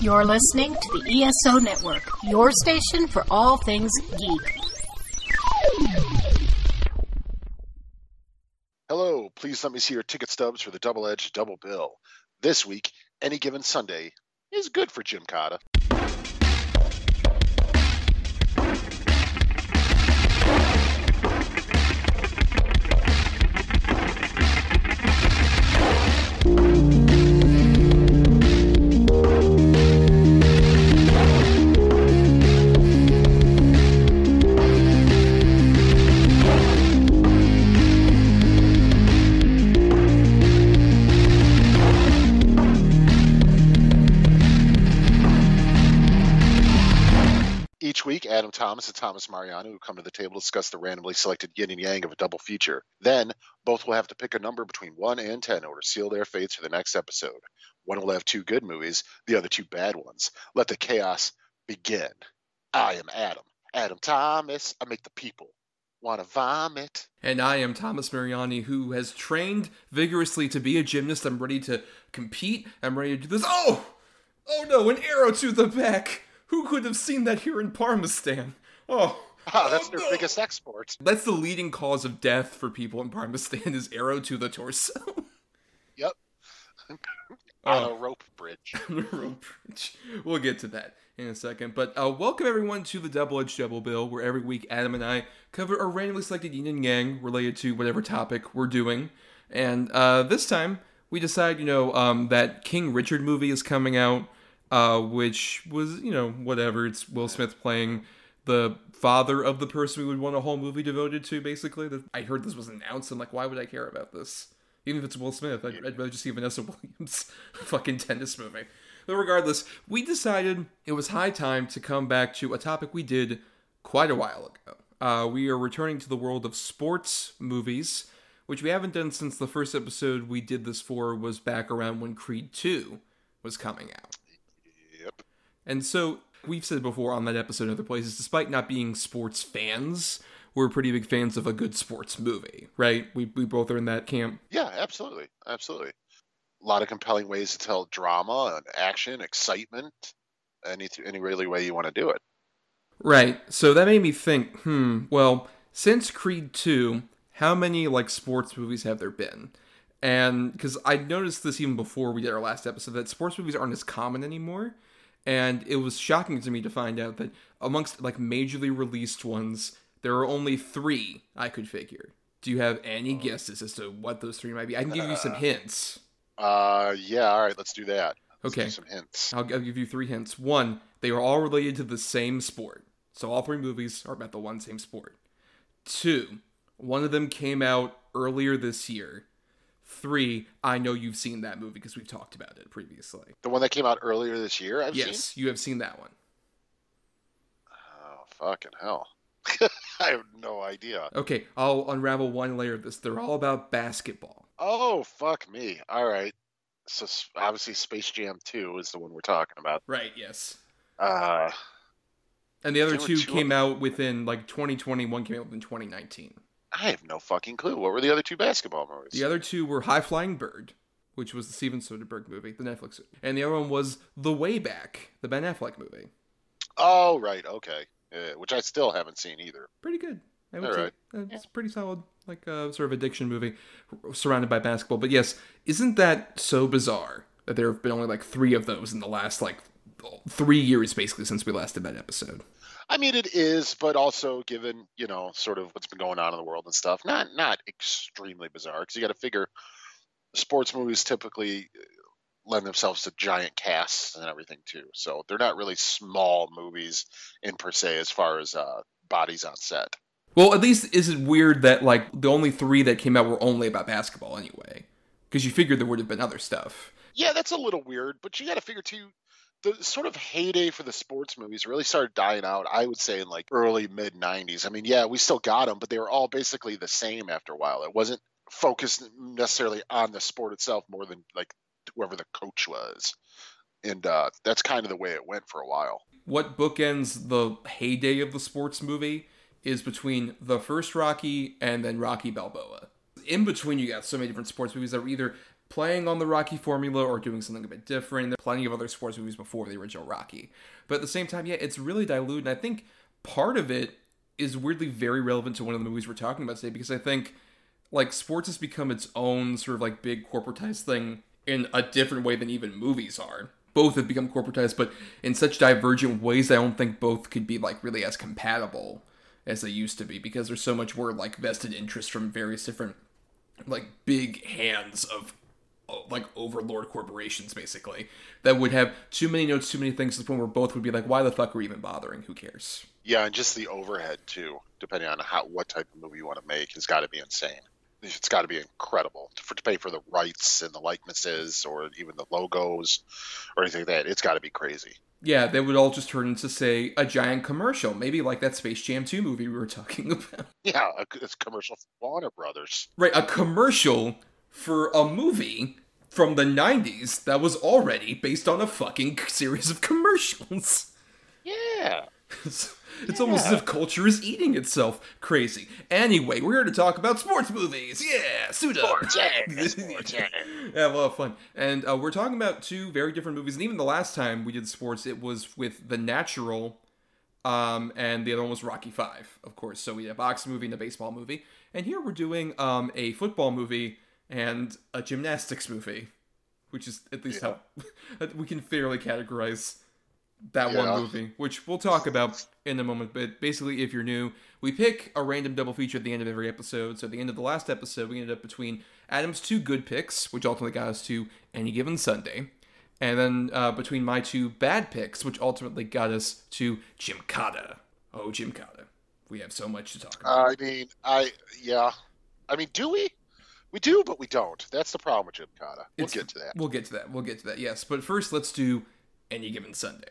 You're listening to the ESO Network, your station for all things geek. Hello, please let me see your ticket stubs for the double edged double bill. This week, any given Sunday is good for Gymkata. Adam Thomas and Thomas Mariano who come to the table to discuss the randomly selected yin and yang of a double feature. Then, both will have to pick a number between 1 and 10 in order to seal their fates for the next episode. One will have two good movies, the other two bad ones. Let the chaos begin. I am Adam. Adam Thomas. I make the people want to vomit. And I am Thomas Mariani, who has trained vigorously to be a gymnast. I'm ready to compete. I'm ready to do this. Oh! Oh no, an arrow to the back! Who could have seen that here in Parmistan? Oh. Ah, that's oh, their no. biggest export. That's the leading cause of death for people in Parmistan is arrow to the torso. Yep. Oh. On a rope bridge. Rope bridge. we'll get to that in a second. But uh, welcome everyone to the Double Edged Double Bill, where every week Adam and I cover a randomly selected yin and yang related to whatever topic we're doing. And uh, this time we decide, you know, um, that King Richard movie is coming out, uh, which was, you know, whatever. It's Will Smith playing the father of the person we would want a whole movie devoted to, basically. That I heard this was announced. I'm like, why would I care about this? Even if it's Will Smith, I'd, I'd rather just see Vanessa Williams' fucking tennis movie. But regardless, we decided it was high time to come back to a topic we did quite a while ago. Uh, we are returning to the world of sports movies, which we haven't done since the first episode we did this for was back around when Creed 2 was coming out. And so we've said before on that episode and other places, despite not being sports fans, we're pretty big fans of a good sports movie, right? We, we both are in that camp. Yeah, absolutely. Absolutely. A lot of compelling ways to tell drama and action, excitement, any any really way you want to do it. Right. So that made me think, hmm, well, since Creed 2, how many like sports movies have there been? And because I noticed this even before we did our last episode, that sports movies aren't as common anymore. And it was shocking to me to find out that amongst like majorly released ones, there are only three I could figure. Do you have any guesses as to what those three might be? I can give you some hints. Uh, yeah. All right, let's do that. Let's Okay. do some hints. I'll, I'll give you three hints. One, they are all related to the same sport. So all three movies are about the one same sport. Two, one of them came out earlier this year. Three, I know you've seen that movie because we've talked about it previously. The one that came out earlier this year. I've seen. yes, you have seen that one. Oh, fucking hell. I have no idea. Okay, I'll unravel one layer of this. They're all about basketball. Oh, fuck me. All right. So obviously, Space Jam 2 is the one we're talking about. Right, yes. Uh, And the other two two came out within like 2020, one came out in 2019. I have no fucking clue. What were the other two basketball movies? The other two were High Flying Bird, which was the Steven Soderbergh movie, the Netflix, and the other one was The Way Back, the Ben Affleck movie. Oh, right. Okay. Uh, which I still haven't seen either. Pretty good. I would All right. It's pretty solid, like uh, sort of addiction movie surrounded by basketball. But yes, isn't that so bizarre that there have been only like three of those in the last like three years, basically, since we last did that episode? I mean, it is, but also given you know sort of what's been going on in the world and stuff, not not extremely bizarre because you got to figure sports movies typically uh, lend themselves to giant casts and everything too. So they're not really small movies in per se as far as uh, bodies on set. Well, at least is it weird that like the only three that came out were only about basketball anyway? Because you figured there would have been other stuff. Yeah, that's a little weird, but you got to figure too. The sort of heyday for the sports movies really started dying out. I would say in like early mid '90s. I mean, yeah, we still got them, but they were all basically the same after a while. It wasn't focused necessarily on the sport itself more than like whoever the coach was, and uh, that's kind of the way it went for a while. What bookends the heyday of the sports movie is between the first Rocky and then Rocky Balboa. In between, you got so many different sports movies that were either playing on the Rocky formula or doing something a bit different. There are plenty of other sports movies before the original Rocky. But at the same time, yeah, it's really dilute. And I think part of it is weirdly very relevant to one of the movies we're talking about today because I think like sports has become its own sort of like big corporatized thing in a different way than even movies are. Both have become corporatized, but in such divergent ways, I don't think both could be like really as compatible as they used to be because there's so much more like vested interest from various different like big hands of like overlord corporations basically that would have too many notes too many things to the point where both would be like why the fuck are we even bothering who cares yeah and just the overhead too depending on how what type of movie you want to make has got to be insane it's got to be incredible for to pay for the rights and the likenesses or even the logos or anything like that. It's got to be crazy. Yeah, they would all just turn into say a giant commercial, maybe like that Space Jam 2 movie we were talking about. Yeah, it's commercial for Warner Brothers. Right, a commercial for a movie from the 90s that was already based on a fucking series of commercials. Yeah. It's yeah. almost as if culture is eating itself. Crazy. Anyway, we're here to talk about sports movies. Yeah, suit up. Sports, yeah, sports, yeah. yeah, a lot of fun. And uh, we're talking about two very different movies. And even the last time we did sports, it was with The Natural, um, and the other one was Rocky Five, of course. So we had a boxing movie and a baseball movie. And here we're doing um, a football movie and a gymnastics movie, which is at least yeah. how we can fairly categorize that yeah. one movie, which we'll talk about in a moment. But basically, if you're new, we pick a random double feature at the end of every episode. So at the end of the last episode, we ended up between Adam's two good picks, which ultimately got us to Any Given Sunday, and then uh, between my two bad picks, which ultimately got us to Gymkata. Oh, Gymkata. We have so much to talk about. I mean, I, yeah. I mean, do we? We do, but we don't. That's the problem with Gymkata. We'll it's, get to that. We'll get to that. We'll get to that, yes. But first, let's do Any Given Sunday.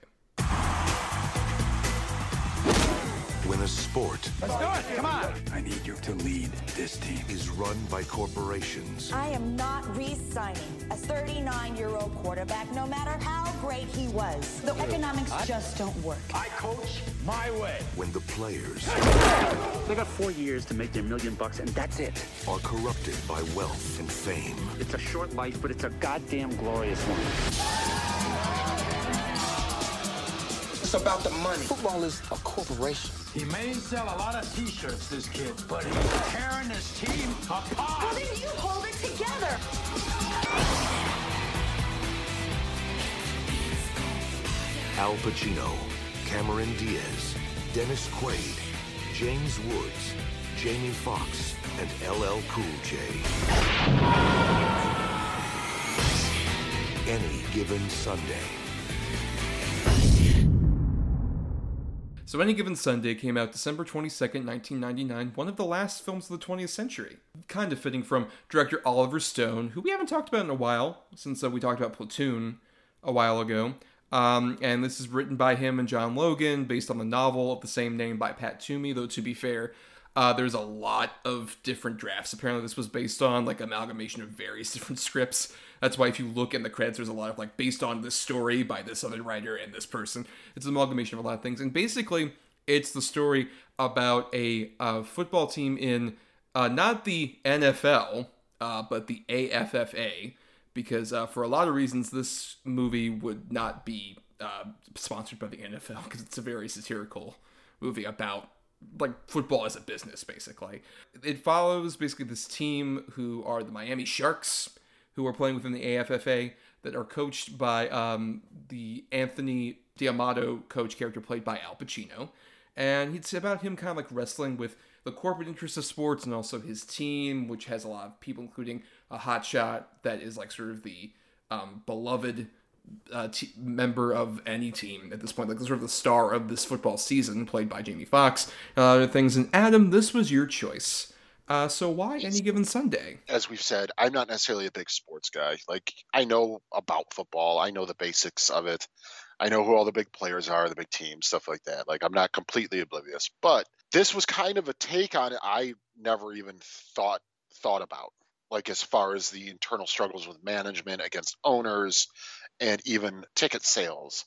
When a sport. Let's do it. Come on. I need you to lead this team. Is run by corporations. I am not re-signing a 39-year-old quarterback, no matter how great he was. The economics I, just don't work. I coach my way. When the players. They got four years to make their million bucks, and that's it. Are corrupted by wealth and fame. It's a short life, but it's a goddamn glorious one. It's about the money. Football is a corporation. He may sell a lot of T-shirts, this kid, but he's tearing his team apart. Well, then you hold it together. Al Pacino, Cameron Diaz, Dennis Quaid, James Woods, Jamie Foxx, and LL Cool J. Any given Sunday. So, Any Given Sunday came out December 22nd, 1999, one of the last films of the 20th century. Kind of fitting from director Oliver Stone, who we haven't talked about in a while, since uh, we talked about Platoon a while ago. Um, and this is written by him and John Logan, based on the novel of the same name by Pat Toomey, though to be fair, uh, there's a lot of different drafts. Apparently, this was based on like amalgamation of various different scripts. That's why if you look in the credits, there's a lot of like based on this story by this other writer and this person. It's an amalgamation of a lot of things, and basically, it's the story about a uh, football team in uh, not the NFL, uh, but the AFFA, because uh, for a lot of reasons, this movie would not be uh, sponsored by the NFL because it's a very satirical movie about like football as a business basically. It follows basically this team who are the miami sharks who are playing within the AFFA that are coached by um, the Anthony D'Amato coach character played by Al Pacino. And it's about him kind of like wrestling with the corporate interests of sports and also his team, which has a lot of people, including a hotshot that is like sort of the um, beloved uh, t- member of any team at this point, like sort of the star of this football season, played by Jamie Foxx, and other things. And Adam, this was your choice. Uh, so why any given Sunday? As we've said, I'm not necessarily a big sports guy. Like I know about football, I know the basics of it. I know who all the big players are, the big teams, stuff like that. Like I'm not completely oblivious, but this was kind of a take on it I never even thought thought about. Like as far as the internal struggles with management against owners and even ticket sales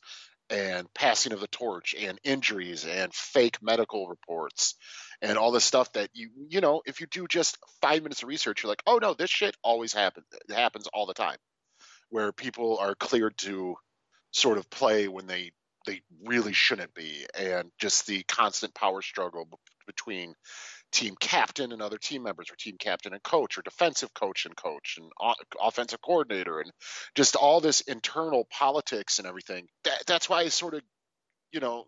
and passing of the torch and injuries and fake medical reports and all this stuff that you you know if you do just five minutes of research you're like oh no this shit always happens it happens all the time where people are cleared to sort of play when they they really shouldn't be and just the constant power struggle between team captain and other team members or team captain and coach or defensive coach and coach and offensive coordinator and just all this internal politics and everything. That, that's why i sort of you know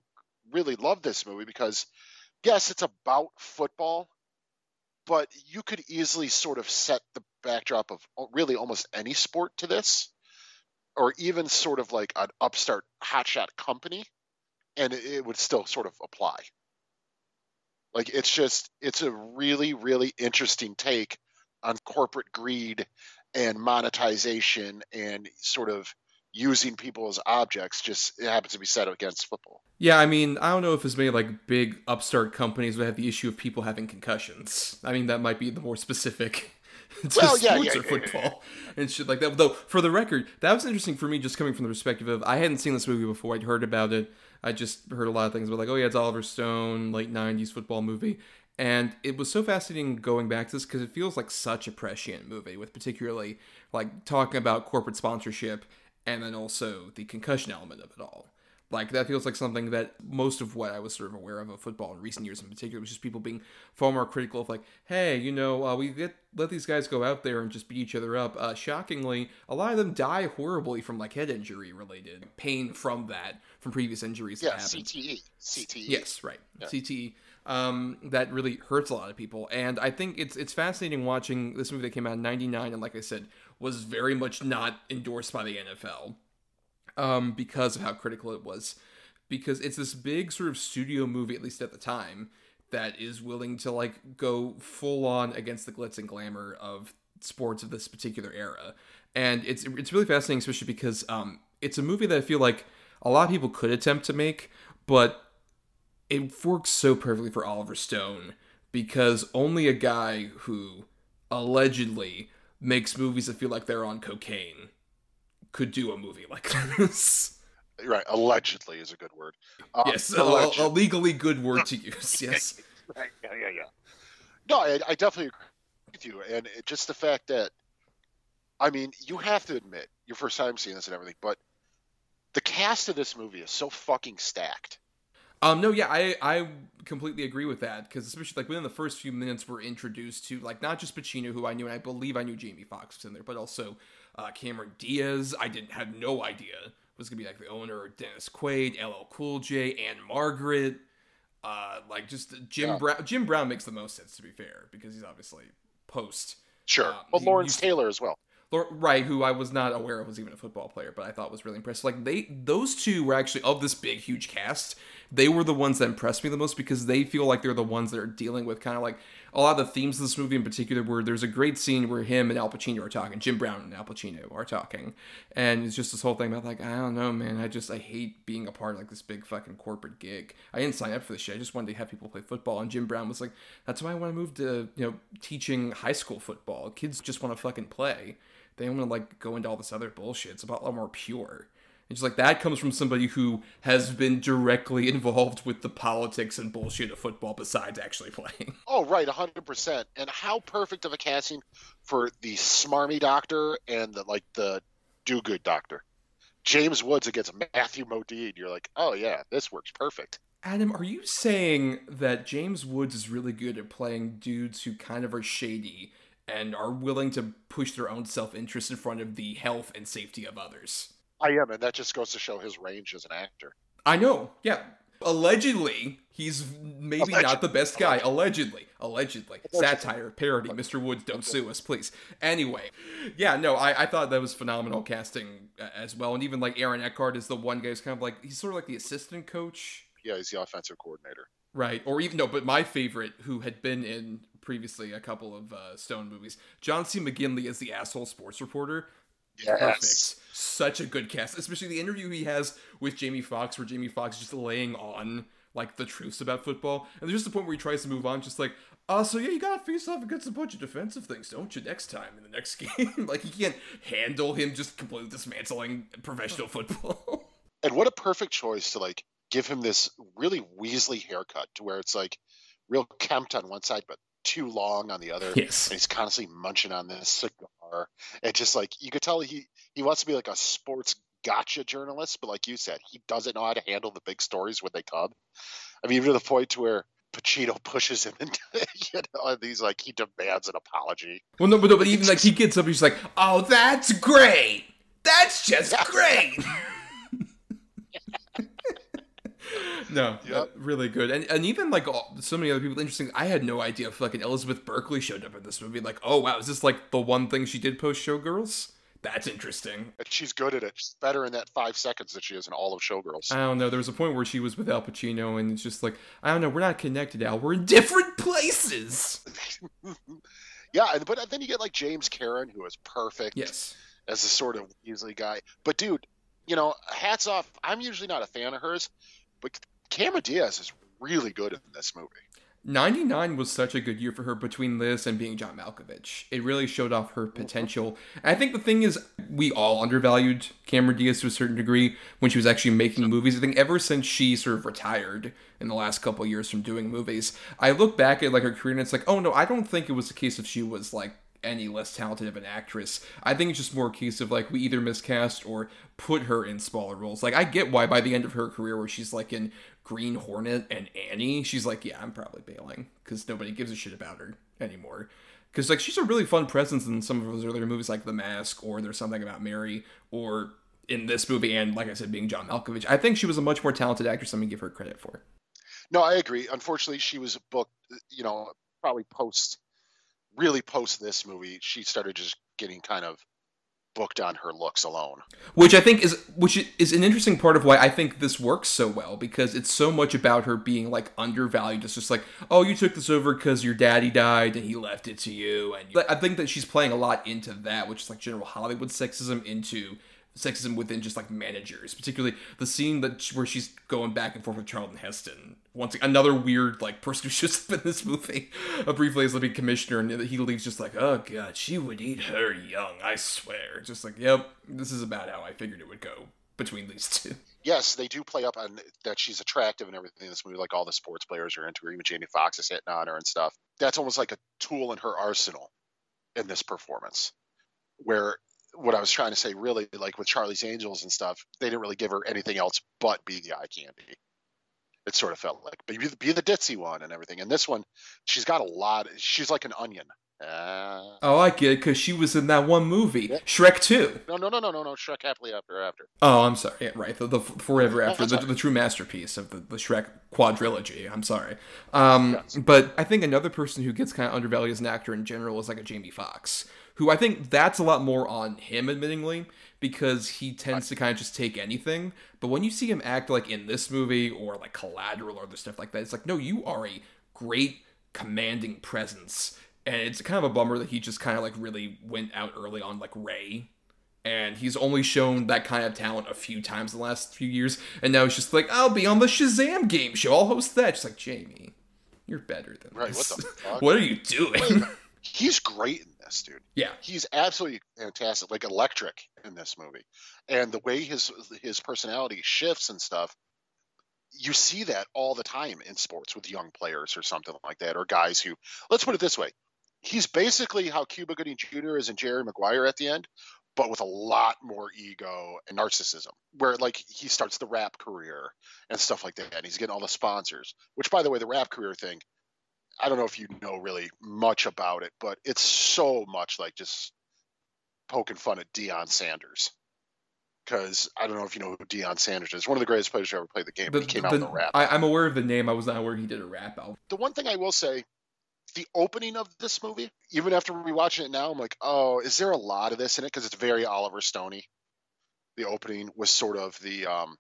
really love this movie because yes it's about football but you could easily sort of set the backdrop of really almost any sport to this or even sort of like an upstart hotshot company and it would still sort of apply. Like it's just it's a really really interesting take on corporate greed and monetization and sort of using people as objects just it happens to be set against football Yeah, I mean, I don't know if as many like big upstart companies would have the issue of people having concussions. I mean, that might be the more specific to Well, yeah, sports yeah, or yeah, football and shit like that. Though, for the record, that was interesting for me, just coming from the perspective of I hadn't seen this movie before. I'd heard about it. I just heard a lot of things about like, oh yeah, it's Oliver Stone, late '90s football movie. And it was so fascinating going back to this because it feels like such a prescient movie, with particularly like talking about corporate sponsorship and then also the concussion element of it all. Like that feels like something that most of what I was sort of aware of of football in recent years, in particular, was just people being far more critical of like, hey, you know, uh, we get let these guys go out there and just beat each other up. Uh, shockingly, a lot of them die horribly from like head injury related pain from that from previous injuries. yeah cte cte Yes, right. CTE. Um, that really hurts a lot of people, and I think it's it's fascinating watching this movie that came out in '99, and like I said, was very much not endorsed by the NFL, um, because of how critical it was, because it's this big sort of studio movie, at least at the time, that is willing to like go full on against the glitz and glamour of sports of this particular era, and it's it's really fascinating, especially because um, it's a movie that I feel like a lot of people could attempt to make, but it works so perfectly for Oliver Stone because only a guy who allegedly makes movies that feel like they're on cocaine could do a movie like this. right allegedly is a good word um, yes, a, a legally good word to use. Yes. right yeah yeah yeah no i, I definitely agree with you and it, just the fact that i mean you have to admit your first time seeing this and everything but the cast of this movie is so fucking stacked Um, no, yeah, I I completely agree with that because especially like within the first few minutes, we're introduced to like not just Pacino, who I knew, and I believe I knew Jamie Foxx was in there, but also uh, Cameron Diaz. I didn't have no idea was gonna be like the owner, Dennis Quaid, LL Cool J, and Margaret. Uh, like just Jim Yeah. Brown. Jim Brown makes the most sense to be fair because he's obviously post. sure Um, well lawrence used- taylor as well Right, who I was not aware of was even a football player, but I thought was really impressive. Like they, those two were actually of this big, huge cast. They were the ones that impressed me the most because they feel like they're the ones that are dealing with kind of like a lot of the themes of this movie in particular. Where there's a great scene where him and Al Pacino are talking, Jim Brown and Al Pacino are talking, and it's just this whole thing about like I don't know, man. I just I hate being a part of like this big fucking corporate gig. I didn't sign up for this shit. I just wanted to have people play football. And Jim Brown was like, that's why I want to move to you know teaching high school football. Kids just want to fucking play they don't want to like go into all this other bullshit. It's about a lot more pure. And just like that comes from somebody who has been directly involved with the politics and bullshit of football besides actually playing. Oh, right, 100%. And how perfect of a casting for the smarmy doctor and the like the do good doctor. James Woods against Matthew Modine. You're like, oh yeah, this works perfect. Adam, are you saying that James Woods is really good at playing dudes who kind of are shady and are willing to push their own self interest in front of the health and safety of others? I am, and that just goes to show his range as an actor. I know, yeah. Allegedly, he's maybe Alleged- not the best guy. Allegedly. Allegedly. Satire, parody. Mr. Woods, don't sue us, please. Anyway, yeah, no, I, I thought that was phenomenal casting uh, as well. And even like Aaron Eckhart is the one guy who's kind of like, he's sort of like the assistant coach. Yeah, he's the offensive coordinator. Right. Or even, no, but my favorite, who had been in previously a couple of uh, Stone movies, John C. McGinley is the asshole sports reporter. Perfect. Such a good cast, especially the interview he has with Jamie Foxx, where Jamie Foxx is just laying on like the truths about football, and there's just a point where he tries to move on, just like, uh, so yeah, you gotta face off against a bunch of defensive things, don't you? Next time in the next game, like he can't handle him just completely dismantling professional football. And what a perfect choice to like give him this really Weasley haircut to where it's like real kempt on one side, but too long on the other. Yes. And he's constantly munching on this cigar. And just like you could tell he he wants to be like a sports gotcha journalist, but like you said, he doesn't know how to handle the big stories when they come. I mean, even to the point to where Pacino pushes him into you know, and he's like he demands an apology. Well, no, but, no, but even like he gets up, he's like, "Oh, that's great. That's just great." no, Yep. really good, and and even like all, so many other people. Interesting. I had no idea fucking Elizabeth Berkley showed up in this movie. Like, oh wow, is this like the one thing she did post Showgirls? That's interesting. And she's good at it. She's better in that five seconds than she is in all of Showgirls. I don't know. There was a point where she was with Al Pacino, and it's just like, I don't know. We're not connected, Al. We're in different places. yeah, and, but then you get like James Karen, who is perfect. Yes. as a sort of Weasley guy. But dude, you know, hats off. I'm usually not a fan of hers, but Cameron Diaz is really good in this movie. 99 was such a good year for her between this and being John Malkovich. It really showed off her potential. And I think the thing is, we all undervalued Cameron Diaz to a certain degree when she was actually making movies. I think ever since she sort of retired in the last couple years from doing movies, I look back at like her career and it's like, oh no, I don't think it was a case of she was like any less talented of an actress. I think it's just more a case of like we either miscast or put her in smaller roles. Like I get why by the end of her career where she's like in Green Hornet and Annie, she's like, yeah, I'm probably bailing because nobody gives a shit about her anymore. Because like she's a really fun presence in some of those earlier movies like The Mask or There's Something About Mary or in this movie and like I said being John Malkovich. I think she was a much more talented actress than we give her credit for. No, I agree. Unfortunately, she was booked, you know, probably post, really post this movie, she started just getting kind of booked on her looks alone. which I think is which is an interesting part of why I think this works so well because it's so much about her being like undervalued. It's just like, oh, you took this over because your daddy died and he left it to you, and. I think that she's playing a lot into that, which is like general Hollywood sexism into sexism within just like managers, particularly the scene that where she's going back and forth with Charlton Heston. Once another weird like person who shows up in this movie, a briefly as big commissioner, and he leaves just like, oh god, she would eat her young, I swear. Just like, yep, this is about how I figured it would go between these two. Yes, they do play up on that she's attractive and everything in this movie, like all the sports players are into her, even Jamie Foxx is hitting on her and stuff. That's almost like a tool in her arsenal in this performance. Where what I was trying to say, really, like with Charlie's Angels and stuff, they didn't really give her anything else but being the eye candy. It sort of felt like, but be, be the ditzy one and everything. And this one, she's got a lot. She's like an onion. Uh, Oh, I get it because she was in that one movie, Yeah. Shrek Two. no, no, no, no, no, no. Shrek happily ever after. Oh, I'm sorry. Yeah, right. The, the Forever After, the, the true masterpiece of the, the Shrek quadrilogy. I'm sorry. Um, But I think another person who gets kind of undervalued as an actor in general is like a Jamie Foxx, who I think that's a lot more on him, admittingly, because he tends to kind of just take anything. But when you see him act like in this movie or like Collateral or other stuff like that, it's like, no, you are a great commanding presence. And it's kind of a bummer that he just kind of like really went out early on like Ray and he's only shown that kind of talent a few times in the last few years. And now he's just like, I'll be on the Shazam game show. I'll host that. Just like Jamie, you're better than Right, this. what the fuck? what are you doing? He's great this, dude. yeah, he's absolutely fantastic, like electric in this movie, and the way his his personality shifts and stuff. You see that all the time in sports with young players or something like that, or guys who. Let's put it this way: he's basically how Cuba Gooding Jr. is in Jerry Maguire at the end, but with a lot more ego and narcissism. Where like he starts the rap career and stuff like that, and he's getting all the sponsors. Which, by the way, the rap career thing, I don't know if you know really much about it, but it's so much like just poking fun at Deion Sanders. Because I don't know if you know who Deion Sanders is. One of the greatest players to ever play the game. but he came out with a rap. I, I'm aware of the name. I was not aware he did a rap album. the one thing I will say, the opening of this movie, even after rewatching it now, I'm like, oh, is there a lot of this in it? Because it's very Oliver Stoney. The opening was sort of the um,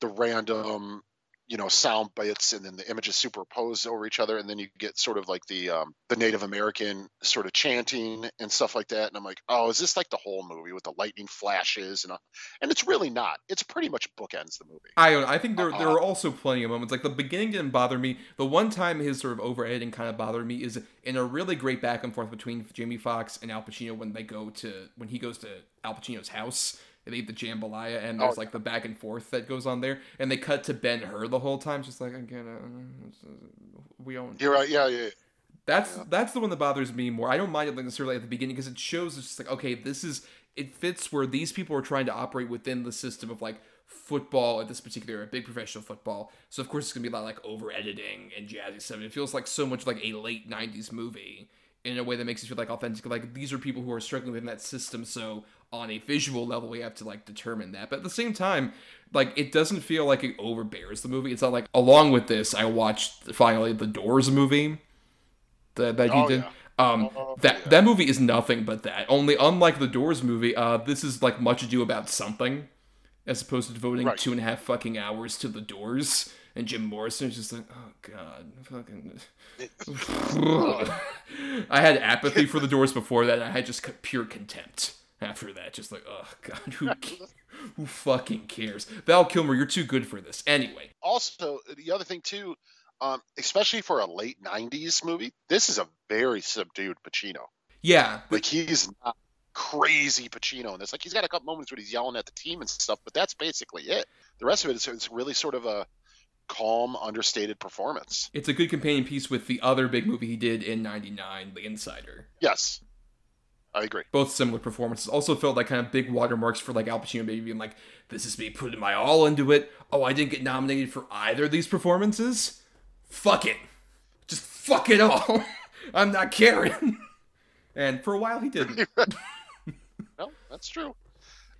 the random, you know, sound bites, and then the images superposed over each other, and then you get sort of like the um, the Native American sort of chanting and stuff like that. And I'm like, oh, is this like the whole movie with the lightning flashes and all? and it's really not. It's pretty much bookends the movie. I. I think there there Uh-uh. are also plenty of moments like the beginning didn't bother me. The one time his sort of over editing kind of bothered me is in a really great back and forth between Jamie Foxx and Al Pacino when they go to when he goes to Al Pacino's house they eat the jambalaya, and there's Oh, like the back and forth that goes on there, and they cut to Ben Hur the whole time, just like i again, uh, we don't. You're right. Yeah, yeah. yeah. That's that's the one that bothers me more. I don't mind it necessarily at the beginning because it shows it's just like okay, this is it fits where these people are trying to operate within the system of like football at this particular big professional football. So of course it's gonna be a lot like over editing and jazzy stuff. It feels like so much like a late '90s movie in a way that makes it feel like authentic. Like these are people who are struggling within that system. So on a visual level, we have to like determine that. But at the same time, like it doesn't feel like it overbears the movie. It's not like along with this, I watched finally the Doors movie that that he Oh, did. yeah. Um, Oh, that yeah. that movie is nothing but that. Only unlike the Doors movie, uh, this is like much ado about something, as opposed to devoting Right. two and a half fucking hours to the Doors. And Jim Morrison is just like, oh god, fucking. I had apathy for the Doors before that. And I had just pure contempt after that. Just like, oh god, who who fucking cares? Val Kilmer, you're too good for this. Anyway, Also, the other thing too, um, especially for a late '90s movie, this is a very subdued Pacino. yeah, Like he's not crazy Pacino in this. Like he's got a couple moments where he's yelling at the team and stuff, but that's basically it. The rest of it is it's really sort of a calm, understated performance. it's a good companion piece with the other big movie he did in '99, The Insider. Yes, I agree. both similar performances. Also felt like kind of big watermarks for like Al Pacino maybe being like, this is me putting my all into it. Oh, I didn't get nominated for either of these performances. Fuck it. Just fuck it all. I'm not caring. and for a while he didn't. No, that's true.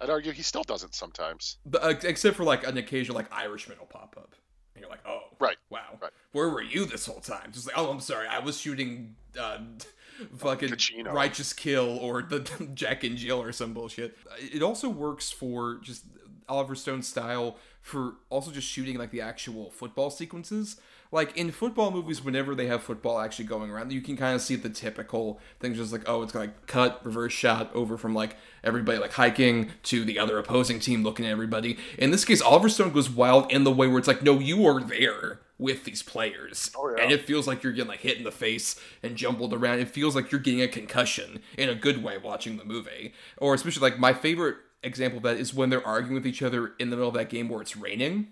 I'd argue he still doesn't sometimes. But, uh, except for like an occasional like Irishman will pop up. And you're like, oh. Right. Wow. Right. Where were you this whole time? Just like, oh, I'm sorry. I was shooting uh, fucking Pacino. Righteous Kill or the Jack and Jill or some bullshit. It also works for just Oliver Stone's style for also just shooting like the actual football sequences. Like in football movies, whenever they have football actually going around, you can kind of see the typical things, just like oh, it's like cut, reverse shot over from like everybody like hiking to the other opposing team looking at everybody. In this case, Oliver Stone goes wild in the way where it's like, no, you are there with these players, Oh, yeah. and it feels like you're getting like hit in the face and jumbled around. It feels like you're getting a concussion in a good way watching the movie, or especially like my favorite example of that is when they're arguing with each other in the middle of that game where it's raining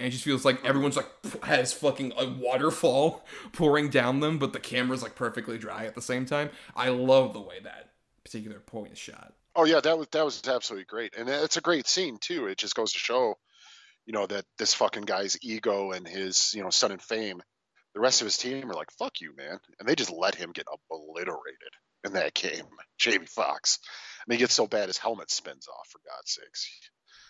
and it just feels like everyone's like has fucking a waterfall pouring down them, but the camera's like perfectly dry at the same time. I love the way that particular point is shot. Oh yeah, that was that was absolutely great, and it's a great scene too. It just goes to show, you know, that this fucking guy's ego and his you know son and fame, the rest of his team are like, "Fuck you, man," and they just let him get obliterated in that game. Jamie Foxx, I mean, he gets so bad his helmet spins off. For God's sakes,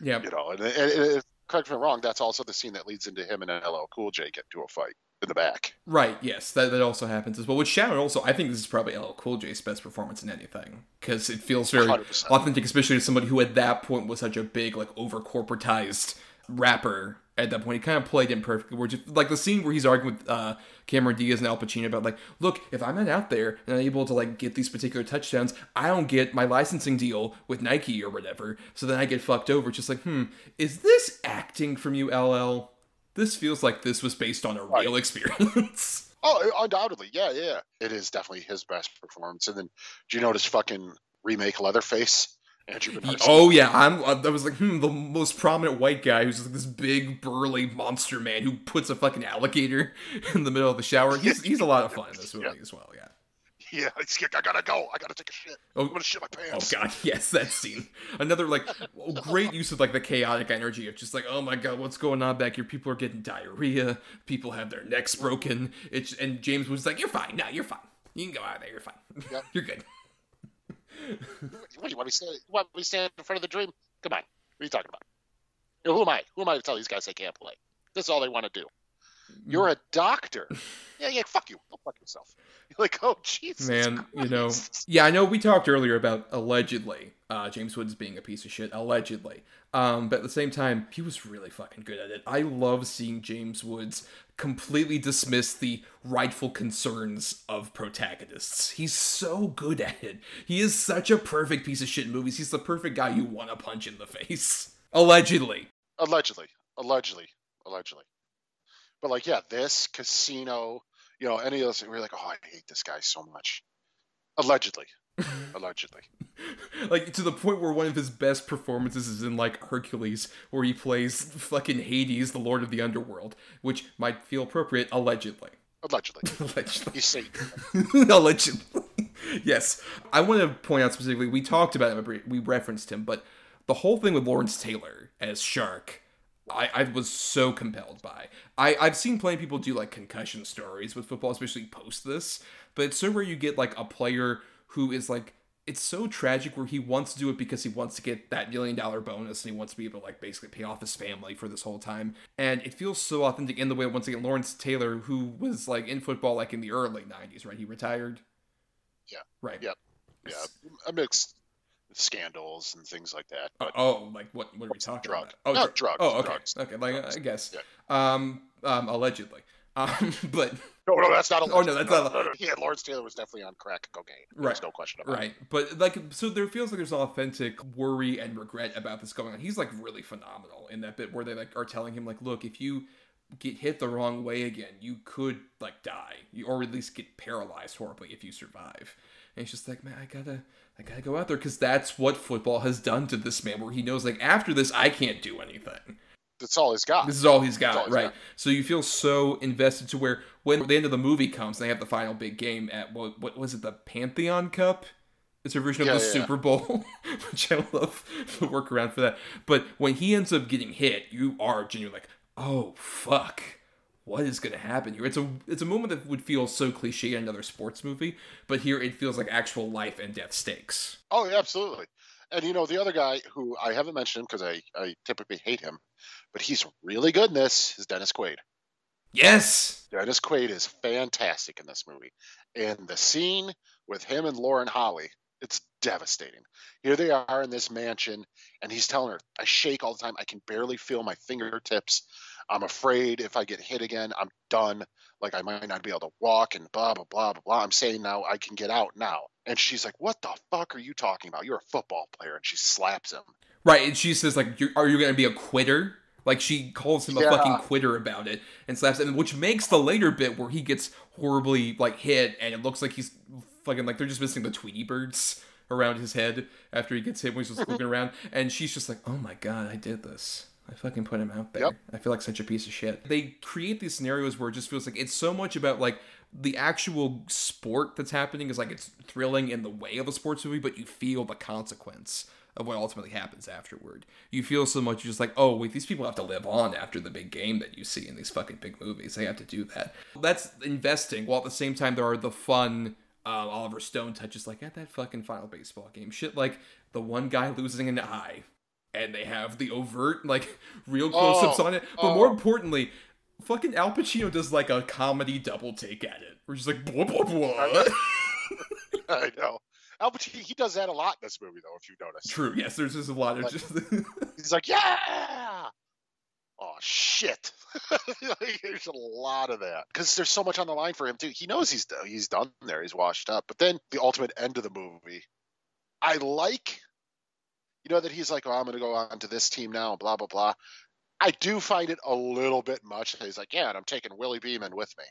Yeah, you know. And, and correct me if I'm wrong. That's also the scene that leads into him and LL Cool J get into a fight in the back. right. Yes, that, that also happens as well. Which Shadow also, I think this is probably LL Cool J's best performance in anything because it feels very 100%. authentic, especially to somebody who at that point was such a big, like, over corporatized rapper. At that point, he kind of played in perfectly. Where just like the scene where he's arguing with uh, Cameron Diaz and Al Pacino about like, look, if I'm not out there and I'm able to like get these particular touchdowns, I don't get my licensing deal with Nike or whatever. So then I get fucked over. It's just like, hmm, is this acting from you, LL? This feels like this was based on a real experience. Oh, undoubtedly, yeah, yeah. It is definitely his best performance. And then, do you notice fucking remake Leatherface? Andrew Bernard. oh yeah, I'm. I was like, hmm, the most prominent white guy who's like this big burly monster man who puts a fucking alligator in the middle of the shower. He's he's a lot of fun in this movie Yeah. as well. Yeah. Yeah, it's, I gotta go. I gotta take a shit. Oh. I'm gonna shit my pants. Oh god, yes, that scene. Another like great use of like the chaotic energy of just like, oh my god, what's going on back here? People are getting diarrhea. People have their necks broken. It's and James was like, you're fine. No, you're fine. You can go out there. You're fine. Yep. you're good. What do you want me to stand? You want stand in front of the dream? Come on. What are you talking about? You know, who am I? Who am I to tell these guys they can't play? This is all they want to do. You're a doctor. yeah, yeah. Fuck you. Go fuck yourself. You're like, oh Jesus. man you know yeah i know we talked earlier about allegedly uh, james woods being a piece of shit allegedly um, but at the same time he was really fucking good at it i love seeing james woods completely dismiss the rightful concerns of protagonists. He's so good at it. He is such a perfect piece of shit in movies. He's the perfect guy you want to punch in the face. Allegedly. Allegedly, allegedly, allegedly. But like, yeah, this casino, you know, any of those, we're like, oh, I hate this guy so much. Allegedly, Allegedly. like to the point where one of his best performances is in like Hercules, where he plays fucking Hades, the Lord of the Underworld, which might feel appropriate, allegedly. Allegedly. Allegedly. He's Satan. allegedly. yes. I want to point out specifically, we talked about him, we referenced him, but the whole thing with Lawrence Taylor as Shark, I, I was so compelled by. I, I've seen plenty of people do like concussion stories with football, especially post this, but it's so rare you get like a player who is like it's so tragic where he wants to do it because he wants to get that million dollar bonus and he wants to be able to like basically pay off his family for this whole time. And it feels so authentic in the way once again Lawrence Taylor, who was like in football like in the early nineties, right? He retired. Yeah. Right. Yep. Yeah. Amidst scandals and things like that. Oh, oh, like what? What are we talking Drug. about? Oh, No, dr- drugs, Oh, okay. drugs, Okay. Like drugs. I guess. Yeah. Um. Um. Allegedly. Um. But No, no, that's not. A, Oh, no, that's not- No, no, Yeah, Lawrence Taylor was definitely on crack cocaine. Right, There's Right. no question about it. Right. But like so there feels like there's authentic worry and regret about this going on. He's like really phenomenal in that bit where they like are telling him like, look, if you get hit the wrong way again, you could like die. You or at least get paralyzed horribly if you survive. And it's just like, man, I gotta I gotta go out there because that's what football has done to this man where he knows like after this I can't do anything. That's all he's got. This is all he's got, all he's right? got. So you feel so invested to where when the end of the movie comes, they have the final big game at what, what was it, the Pantheon Cup? It's a version Yeah, of the yeah. Super Bowl, which I love the workaround for that. But when he ends up getting hit, you are genuinely like, oh fuck, what is going to happen here? It's a it's a moment that would feel so cliche in another sports movie, but here it feels like actual life and death stakes. Oh, yeah, absolutely. And you know, the other guy who I haven't mentioned him because I, I typically hate him, but he's really good in this is Dennis Quaid. Yes, Dennis Quaid is fantastic in this movie. And the scene with him and Lauren Holly, it's devastating. Here they are in this mansion, and he's telling her, I shake all the time. I can barely feel my fingertips. I'm afraid if I get hit again, I'm done. Like I might not be able to walk and blah, blah, blah, blah, blah. I'm saying now I can get out now. And she's like, What the fuck are you talking about? You're a football player. And she slaps him. Right, and she says like, "Are you going to be a quitter?" Like she calls him a fucking quitter about it and slaps him, which makes the later bit where he gets horribly like hit, and it looks like he's fucking like they're just missing the Tweety birds around his head after he gets hit when he's just looking mm-hmm. around, and she's just like, "Oh my god, I did this." I fucking put him out there. Yep. I feel like such a piece of shit. They create these scenarios where it just feels like it's so much about like the actual sport that's happening is like it's thrilling in the way of a sports movie, but you feel the consequence of what ultimately happens afterward. You feel so much, you're just like, oh, wait, these people have to live on after the big game that you see in these fucking big movies. They have to do that. That's investing, while at the same time, there are the fun uh, Oliver Stone touches, like at that fucking final baseball game. Shit like the one guy losing an eye. And they have the overt, like, real close ups Oh, on it. But more oh. importantly, fucking Al Pacino does like a comedy double take at it. We're just like, blah, blah, blah. I know. Al Pacino, he does that a lot in this movie, though, if you notice. True, yes, there's just a lot of Like- just. He's like, yeah. Oh shit! There's a lot of that because there's so much on the line for him too. He knows he's he's done there. He's washed up. But then the ultimate end of the movie, I like. You know that he's like, oh, I'm going to go on to this team now, blah blah blah. I do find it a little bit much. He's like, yeah, and I'm taking Willie Beeman with me.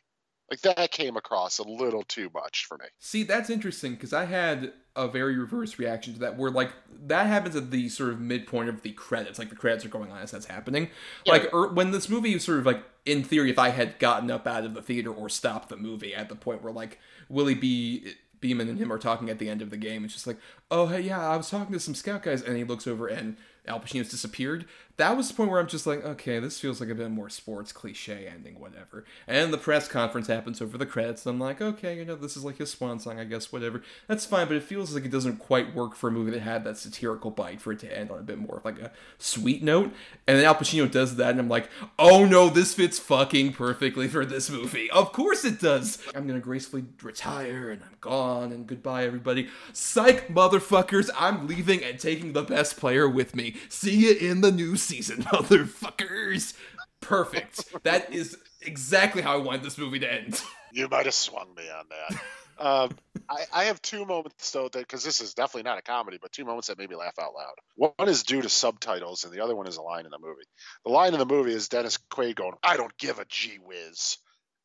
Like that came across a little too much for me. See, that's interesting because I had a very reverse reaction to that, where like that happens at the sort of midpoint of the credits, like the credits are going on as that's happening. Yeah. Like er, when this movie is sort of like, in theory, if I had gotten up out of the theater or stopped the movie at the point where like Willie B. Beeman and him are talking at the end of the game, it's just like, oh hey, yeah, I was talking to some scout guys, and he looks over and Al Pacino's disappeared. That was the point where I'm just like, okay, this feels like a bit more sports cliche ending, whatever. And the press conference happens over the credits. And I'm like, okay, you know, this is like his swan song, I guess, whatever. That's fine, but it feels like it doesn't quite work for a movie that had that satirical bite for it to end on a bit more of like a sweet note. And then Al Pacino does that, and I'm like, oh no, this fits fucking perfectly for this movie. Of course it does. I'm gonna gracefully retire, and I'm gone, and goodbye, everybody. Psych, motherfuckers, I'm leaving and taking the best player with me. See you in the new season, motherfuckers. Perfect. That is exactly how I wanted this movie to end. You might have swung me on that. um, I, I have two moments though that because this is definitely not a comedy, but two moments that made me laugh out loud. One is due to subtitles, and the other one is a line in the movie. The line in the movie is Dennis Quaid going, "I don't give a gee whiz,"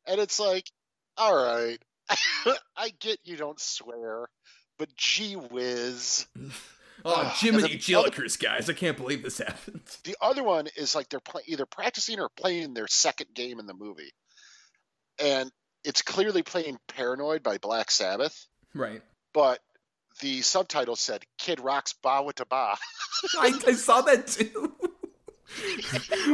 and it's like, all right, I get you don't swear, but gee whiz. Oh, ah, and Jiminy other- guys! I can't believe this happened. The other one is like they're play- either practicing or playing their second game in the movie, and it's clearly playing "Paranoid" by Black Sabbath, Right. but the subtitle said "Kid Rock's Bawitdaba." I, I saw that too.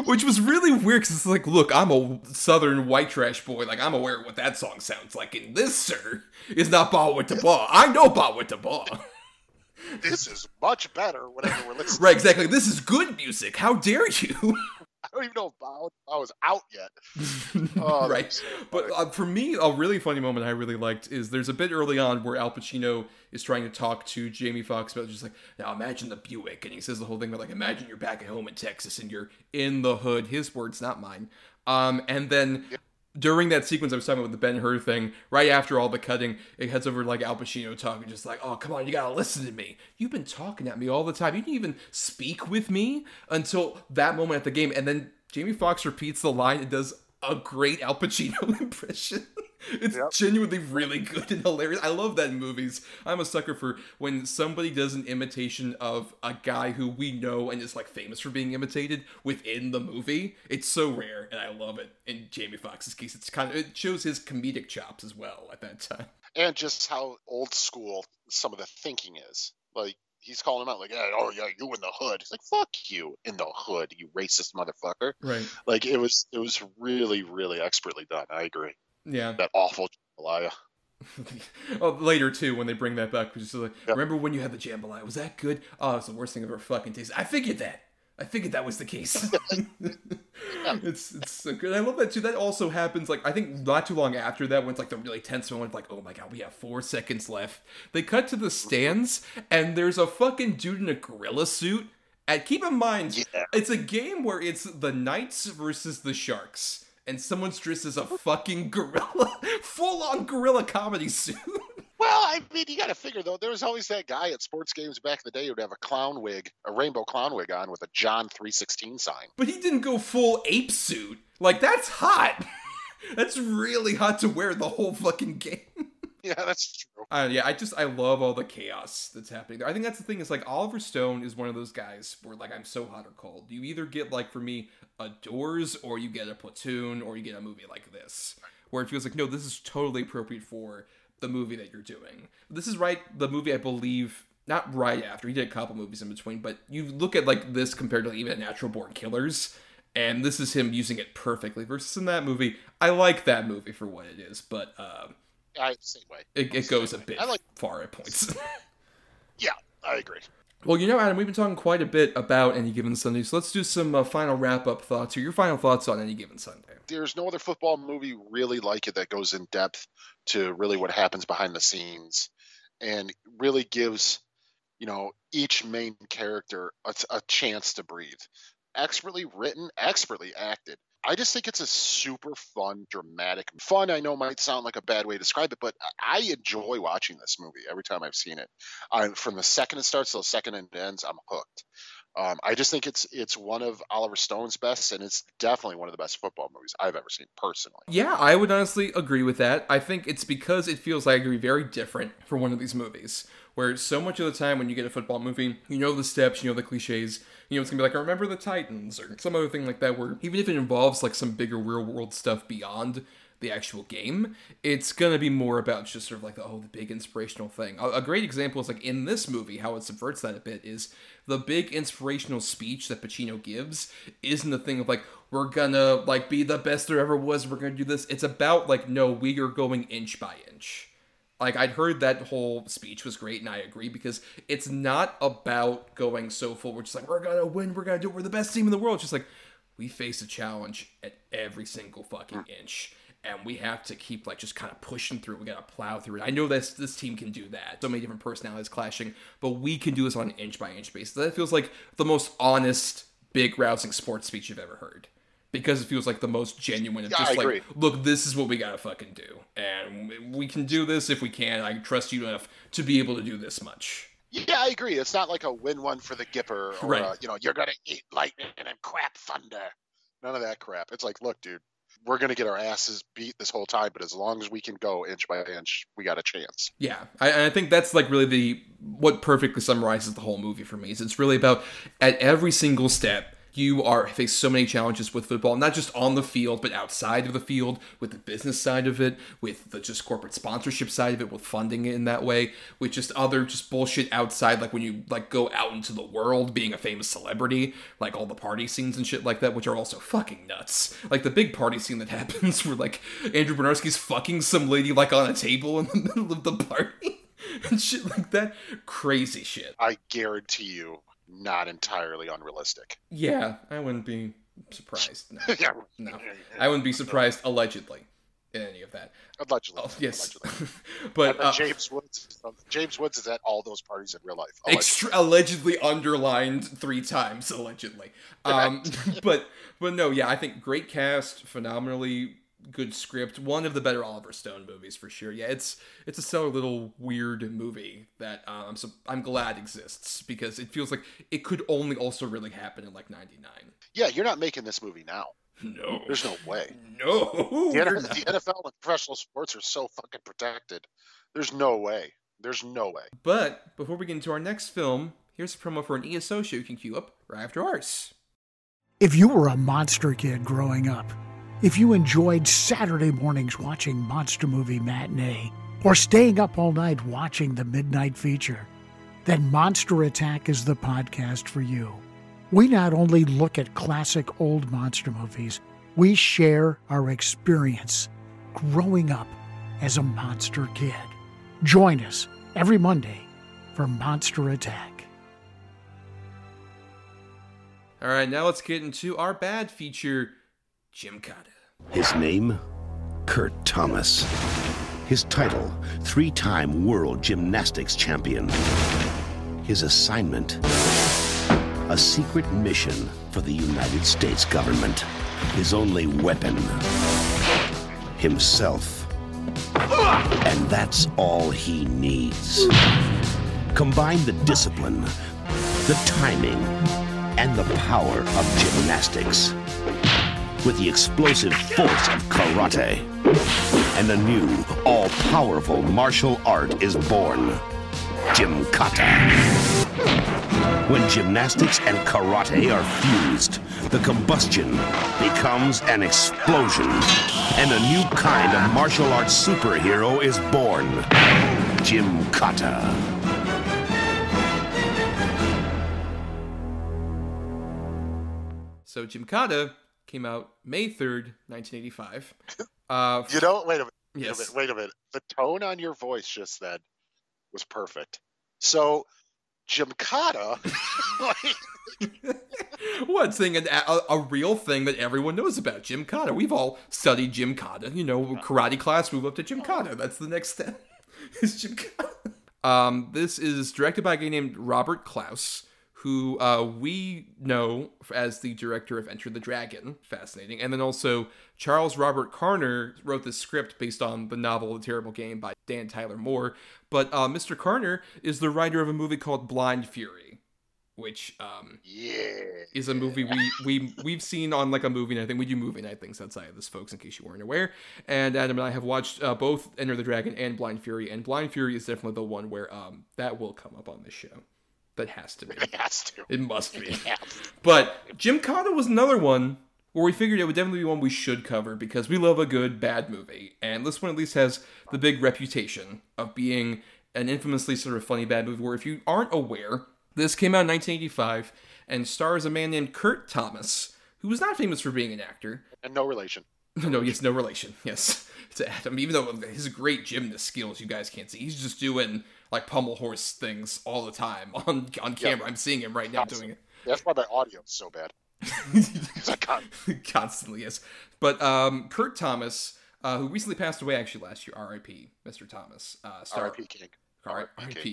Which was really weird because it's like, look, I'm a southern white trash boy. Like, I'm aware of what that song sounds like. And this, sir, is not Ba the Ba. I know Ba the Ba. This is much better. Whatever we're listening. Right, exactly. This is good music. How dare you? I don't even know if Ba was out yet. Oh, right. so But uh, for me, a really funny moment I really liked is there's a bit early on where Al Pacino is trying to talk to Jamie Foxx about just like, now imagine the Buick. And he says the whole thing about like, imagine you're back at home in Texas and you're in the hood. His words, not mine. Um, and then during that sequence I was talking about with the Ben Hur thing, right after all the cutting, it heads over like Al Pacino talking, just like, oh, come on, you gotta listen to me. You've been talking at me all the time. You didn't even speak with me until that moment at the game. And then Jamie Foxx repeats the line and does a great Al Pacino impression. It's Yep. genuinely really good and hilarious. I love that in movies. I'm a sucker for when somebody does an imitation of a guy who we know and is like famous for being imitated within the movie. It's so rare, and I love it. In Jamie Foxx's case, it's kind of it shows his comedic chops as well at that time. and just how old school some of the thinking is. Like he's calling him out, like, "Oh yeah, you in the hood." He's like, "Fuck you in the hood, you racist motherfucker." Right. Like it was, it was really, really expertly done. I agree. Yeah. That awful jambalaya. oh, later too when they bring that back, is like, Yep. remember when you had the jambalaya? Was that good? Oh, it's the worst thing I've ever fucking tasted. I figured that. I figured that was the case. it's it's so good. I love that too. That also happens like I think not too long after that when it's like the really tense moment. Like oh my god, we have four seconds left. They cut to the stands and there's a fucking dude in a gorilla suit. And keep in mind, Yeah. it's a game where it's the Knights versus the Sharks, and someone's dressed as a fucking gorilla, full on gorilla comedy suit. Well, I mean, you got to figure though. There was always that guy at sports games back in the day who'd have a clown wig, a rainbow clown wig on with a John three sixteen sign. But he didn't go full ape suit. Like that's hot. that's really hot to wear the whole fucking game. Yeah, that's true. Uh, yeah, I just I love all the chaos that's happening there. I think that's the thing is like Oliver Stone is one of those guys where like I'm so hot or cold. You either get like for me a Doors or you get a Platoon or you get a movie like this where it feels like no, this is totally appropriate for the movie that you're doing. This is right the movie I believe not right after he did a couple movies in between, but you look at like this compared to even Natural Born Killers. And this is him using it perfectly. Versus in that movie, I like that movie for what it is, but um, I same way. it, it goes a bit I like. far at points. Yeah, I agree. well, you know, Adam, we've been talking quite a bit about Any Given Sunday, so let's do some uh, final wrap up thoughts here. Your final thoughts on Any Given Sunday. there's no other football movie really like it that goes in depth to really what happens behind the scenes and really gives you know each main character a, a chance to breathe expertly written expertly acted i just think it's a super fun dramatic fun i know might sound like a bad way to describe it but i enjoy watching this movie every time i've seen it I, from the second it starts to the second it ends i'm hooked um, I just think it's it's one of Oliver Stone's best, and it's definitely one of the best football movies I've ever seen personally. Yeah, I would honestly agree with that. I think it's because it feels like agree very different for one of these movies. Where so much of the time when you get a football movie, you know the steps, you know the cliches, you know it's gonna be like, remember the Titans or some other thing like that. Where even if it involves like some bigger real world stuff beyond the actual game, it's gonna be more about just sort of like the oh the big inspirational thing. A, a great example is like in this movie how it subverts that a bit is the big inspirational speech that Pacino gives isn't the thing of like we're gonna like be the best there ever was. We're gonna do this. It's about like no, we are going inch by inch. Like I'd heard that whole speech was great, and I agree because it's not about going so full. We're just like we're gonna win, we're gonna do, it, we're the best team in the world. It's just like we face a challenge at every single fucking inch, and we have to keep like just kind of pushing through. We gotta plow through it. I know this this team can do that. So many different personalities clashing, but we can do this on an inch by inch basis. That feels like the most honest, big rousing sports speech you've ever heard. Because it feels like the most genuine of Yeah, just I like, agree. look, this is what we gotta fucking do, and we can do this if we can. I trust you enough to be able to do this much. Yeah, I agree. It's not like a win one for the Gipper or Right. uh, you know you're gonna eat lightning and crap thunder. None of that crap. It's like, look, dude, we're going to get our asses beat this whole time, but as long as we can go inch by inch, we got a chance. Yeah, I, and I think that's like really the what perfectly summarizes the whole movie for me. Is it's really about at every single step you are face so many challenges with football, not just on the field, but outside of the field, with the business side of it, with the just corporate sponsorship side of it, with funding in that way, with just other just bullshit outside, like when you like go out into the world, being a famous celebrity, like all the party scenes and shit like that, which are also fucking nuts. Like the big party scene that happens where like Andrew Bryniarski's fucking some lady like on a table in the middle of the party. And shit like that. Crazy shit. I guarantee you, not entirely unrealistic. Yeah, I wouldn't be surprised. No, yeah. no. I wouldn't be surprised allegedly in any of that. Allegedly. Oh, yes, Allegedly. but And then uh, James Woods. James Woods is at all those parties in real life. Allegedly. extra allegedly underlined three times allegedly. Um, but but no, yeah, I think great cast, phenomenally good script, one of the better Oliver Stone movies for sure. Yeah, it's it's a stellar little weird movie that um, I'm so, I'm glad exists because it feels like it could only also really happen in like '99. yeah, you're not making this movie now. No, There's no way. no. The, you're NFL, the NFL and professional sports are so fucking protected. There's no way. There's no way. But before we get into our next film, here's a promo for an ESO show you can queue up right after ours. If you were a monster kid growing up, if you enjoyed Saturday mornings watching Monster Movie Matinee, or staying up all night watching the midnight feature, then Monster Attack is the podcast for you. We not only look at classic old monster movies, we share our experience growing up as a monster kid. Join us every Monday for Monster Attack. All right, now let's get into our bad feature, Gymkata. His name? Kurt Thomas. His title? Three time world gymnastics champion. His assignment? A secret mission for the United States government. His only weapon? Himself. And that's all he needs. Combine the discipline, the timing, and the power of gymnastics with the explosive force of karate. And a new, all powerful martial art is born Gymkata. When gymnastics and karate are fused, the combustion becomes an explosion. And a new kind of martial arts superhero is born Gymkata. So Gymkata came out May 3rd, 1985. Uh, You know, wait a minute. Wait Yes. a minute. Wait a minute. The tone on your voice just then was perfect. So, Gymkata, like, What thing? A, a real thing that everyone knows about Gymkata. We've all studied Gymkata. You know, karate class. Move up to Gymkata. That's the next step. is Gymkata. Um, this is directed by a guy named Robert Klaus, who uh, we know as the director of Enter the Dragon. Fascinating. And then also Charles Robert Carner wrote the script based on the novel The Terrible Game by Dan Tyler Moore. But uh, Mr. Carner is the writer of a movie called Blind Fury, which um, yeah. is a movie we we we've seen on like a movie night thing. We do movie night things outside of this, folks, in case you weren't aware. And Adam and I have watched uh, both Enter the Dragon and Blind Fury, and Blind Fury is definitely the one where um that will come up on this show. That has to be. It has to. It must be. Yeah. But Gymkata was another one where we figured it would definitely be one we should cover because we love a good bad movie, and this one at least has the big reputation of being an infamously sort of funny bad movie. Where if you aren't aware, this came out in 1985 and stars a man named Kurt Thomas, who was not famous for being an actor. And no relation. No, yes, no relation. Yes, to Adam. Even though his great gymnast skills, you guys can't see. He's just doing like pummel horse things all the time on on camera. I'm seeing him right now doing it. That's why my audio's so bad. 'Cause I can't. constantly yes but um kurt thomas uh who recently passed away actually last year rip mr thomas uh star R.I.P. King.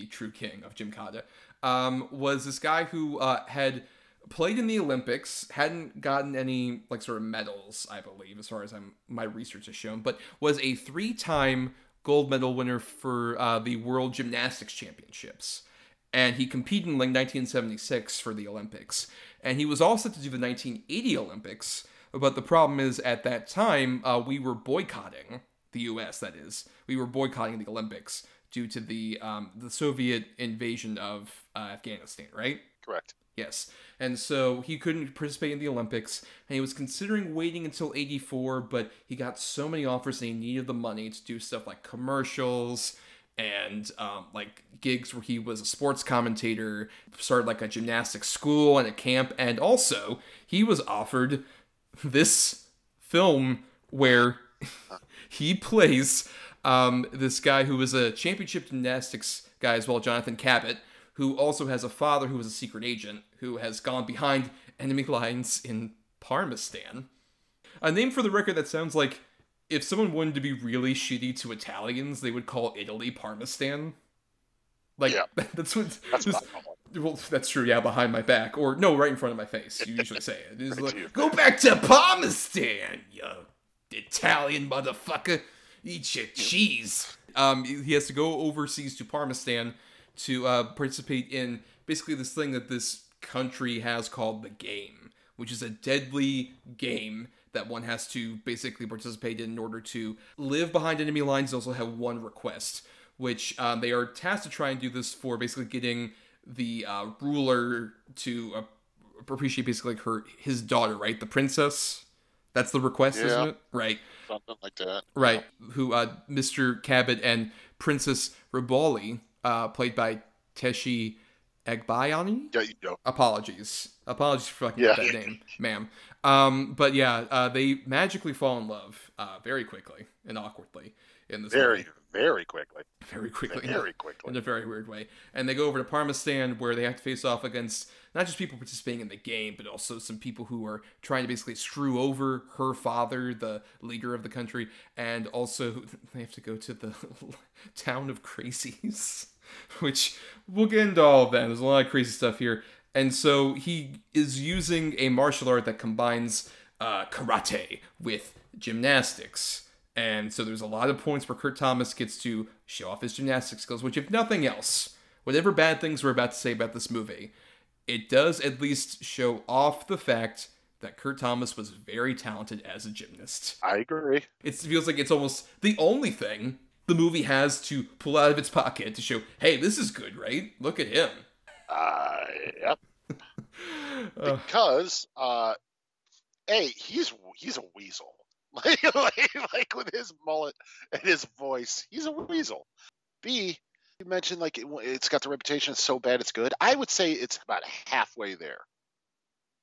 rip true king of Gymkata, um was this guy who uh had played in the olympics hadn't gotten any like sort of medals i believe as far as i'm my research has shown but was a three-time gold medal winner for uh, the world gymnastics championships and he competed in like 1976 for the Olympics. And he was all set to do the 1980 Olympics, But the problem is, at that time, uh, we were boycotting the U.S. That is, we were boycotting the Olympics due to the um, the Soviet invasion of uh, Afghanistan, right? Correct. Yes. And so he couldn't participate in the Olympics, and he was considering waiting until 84, but he got so many offers and he needed the money to do stuff like commercials and um, like gigs where he was a sports commentator, started like a gymnastics school and a camp, and also he was offered this film where he plays um, this guy who was a championship gymnastics guy as well, Jonathan Cabot, who also has a father who was a secret agent who has gone behind enemy lines in Parmistan. A name for the record that sounds like if someone wanted to be really shitty to Italians, they would call Italy Parmistan. Like Yeah. that's what That's I well, that's true. Yeah, behind my back, or no, right in front of my face. You usually say it. It's Right like, go back to Parmistan, you Italian motherfucker. Eat your cheese. Um, he has to go overseas to Parmistan to uh, participate in basically this thing that this country has called the game, which is a deadly game that one has to basically participate in in order to live behind enemy lines. They also have one request, which um, they are tasked to try and do this for basically getting the uh, ruler to uh, appreciate basically like her his daughter, right, the princess. That's the request, isn't it? Right. Something like that. Right. Who uh Mr. Cabot and Princess Rubali, uh, played by Tetchie Agbayani. Yeah, you know. Apologies. Apologies for fucking Yeah. that name, ma'am. Um, but yeah, uh, they magically fall in love uh, very quickly and awkwardly in this Very, movie. very quickly. very quickly, Very quickly. in a very weird way. And they go over to Parmistan where they have to face off against not just people participating in the game, but also some people who are trying to basically screw over her father, the leader of the country, and also they have to go to the town of crazies, which we'll get into all of that. There's a lot of crazy stuff here. And so he is using a martial art that combines uh, karate with gymnastics. And so there's a lot of points where Kurt Thomas gets to show off his gymnastic skills, which, if nothing else, whatever bad things we're about to say about this movie, it does at least show off the fact that Kurt Thomas was very talented as a gymnast. I agree. It feels like it's almost the only thing the movie has to pull out of its pocket to show, hey, this is good, right? Look at him. Uh, yep. because uh, a he's he's a weasel. Like, like like with his mullet and his voice, he's a weasel. B, you mentioned like it, it's got the reputation it's so bad it's good. I would say it's about halfway there.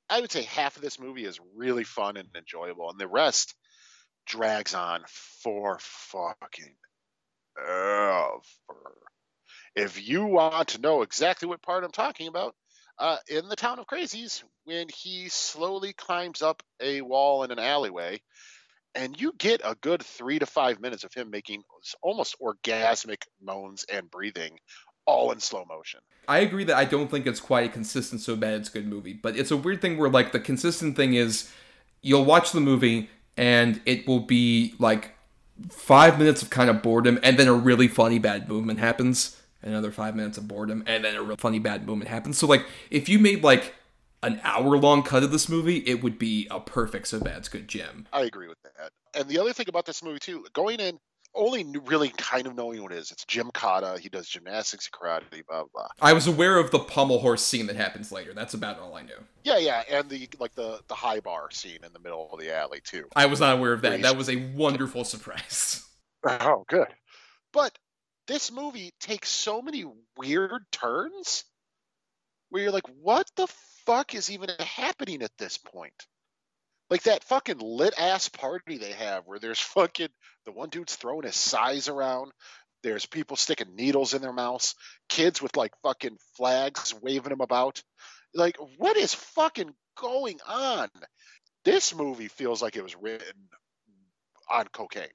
I would say half of this movie is really fun and enjoyable, and the rest drags on for fucking ever. If you want to know exactly what part I'm talking about, uh, in the town of crazies, when he slowly climbs up a wall in an alleyway, and you get a good three to five minutes of him making almost orgasmic moans and breathing, all in slow motion. I agree that I don't think it's quite a consistent so bad it's a good movie, but it's a weird thing where like the consistent thing is you'll watch the movie and it will be like five minutes of kind of boredom and then a really funny bad movement happens. Another five minutes of boredom and then a real funny bad movement happens. So like if you made like an hour long cut of this movie, it would be a perfect so bad it's good gem. I agree with that. And the other thing about this movie too, going in only really kind of knowing what it is. It's Gymkata. He does gymnastics, karate, blah blah. blah. I was aware of the pommel horse scene that happens later. That's about all I knew. Yeah, yeah, and the like the the high bar scene in the middle of the alley too. I was not aware of that. That was a wonderful surprise. Oh, good. But this movie takes so many weird turns where you're like, what the fuck is even happening at this point? Like that fucking lit ass party they have where there's fucking the one dude's throwing his size around. There's people sticking needles in their mouths, kids with like fucking flags waving them about. Like, what is fucking going on? This movie feels like it was written on cocaine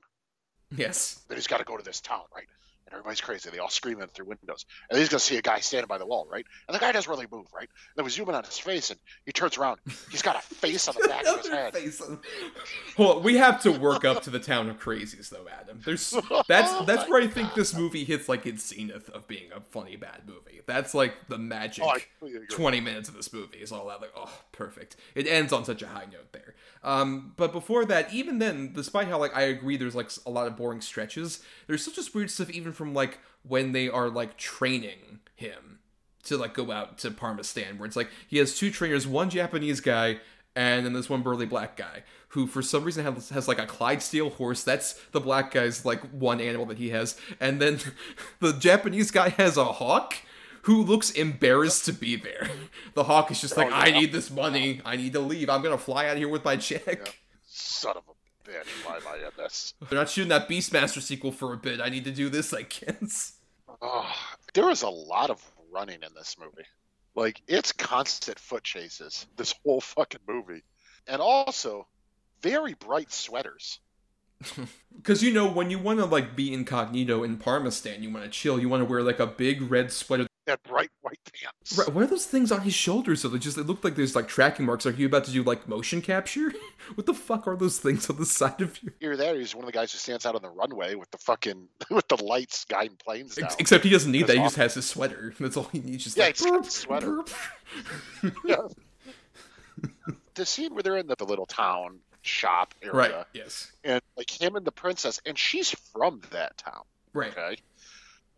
Yes. that he's got to go to this town, right? And everybody's crazy. They all scream at through windows. And he's going to see a guy standing by the wall, right? And the guy doesn't really move, right? And then we zoom in on his face, and he turns around. He's got a face on the back of his head. Face on- Hold on, we have to work up to the town of crazies, though, Adam. There's that's that's where I think this movie hits like its zenith of being a funny bad movie. That's like the magic. Oh, I completely agree. 20 minutes of this movie is all that like oh perfect it ends on such a high note there um but before that even then despite how like i agree there's like a lot of boring stretches there's such just weird stuff even from like when they are like training him to like go out to parmistan where it's like he has two trainers one japanese guy and then this one burly black guy who for some reason has, has like a clydesdale horse that's the black guy's like one animal that he has and then the japanese guy has a hawk who looks embarrassed to be there. The hawk is just like, Oh, I need this money. I need to leave. I'm gonna fly out of here with my check. Son of a bitch, why am I in this? They're not shooting that Beastmaster sequel for a bit. I need to do this, I guess. Oh, there was a lot of running in this movie. Like, it's constant foot chases, this whole fucking movie. And also, very bright sweaters. Because you know, when you want to like be incognito in Parmistan, you want to chill. You want to wear like a big red sweater. And bright white pants. Right, what are those things on his shoulders? So they just it looked like there's like tracking marks. Are you about to do like motion capture? what the fuck are those things on the side of you? Here, there, he's one of the guys who stands out on the runway with the fucking with the lights guiding planes down. Except he doesn't need That's that. He just has his sweater. That's all he needs. Just Yeah, like, he's got sweater. Yeah. the scene where they're in the, the little town shop area, right. Yes. and like him and the princess, and she's from that town. Right. Okay.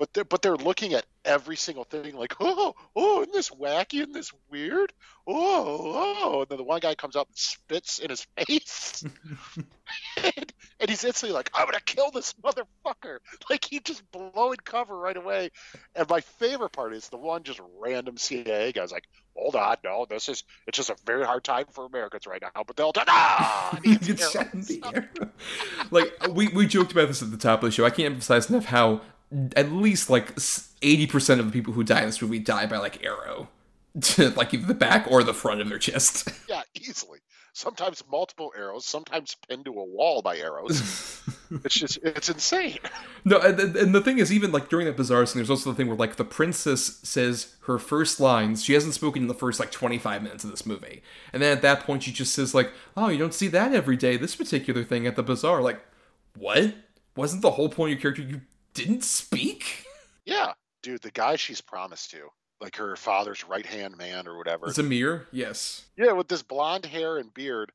But they're but they're looking at every single thing like, oh, oh, isn't this wacky? Isn't this weird? Oh, oh. And then the one guy comes up and spits in his face. and, and he's instantly like, I'm gonna kill this motherfucker. Like he just blowing cover right away. And my favorite part is the one just random CIA guy's like, Hold on, no, this is it's just a very hard time for Americans right now, but they'll ah! And he He gets gets shot in the air. like we we joked about this at the top of the show. I can't emphasize enough how at least like eighty percent of the people who die in this movie die by like arrow, to like either the back or the front of their chest. Yeah, easily. Sometimes multiple arrows, sometimes pinned to a wall by arrows. it's just, it's insane. No, and, and and the thing is, even like during that bizarre scene, there's also the thing where like the princess says her first lines. She hasn't spoken in the first like 25 minutes of this movie, and then at that point, she just says like, "Oh, you don't see that every day. This particular thing at the bazaar." Like, what? Wasn't the whole point of your character you didn't speak? Yeah, dude, the guy she's promised to, like her father's right hand man or whatever. Zamir, yes. Yeah, with this blonde hair and beard,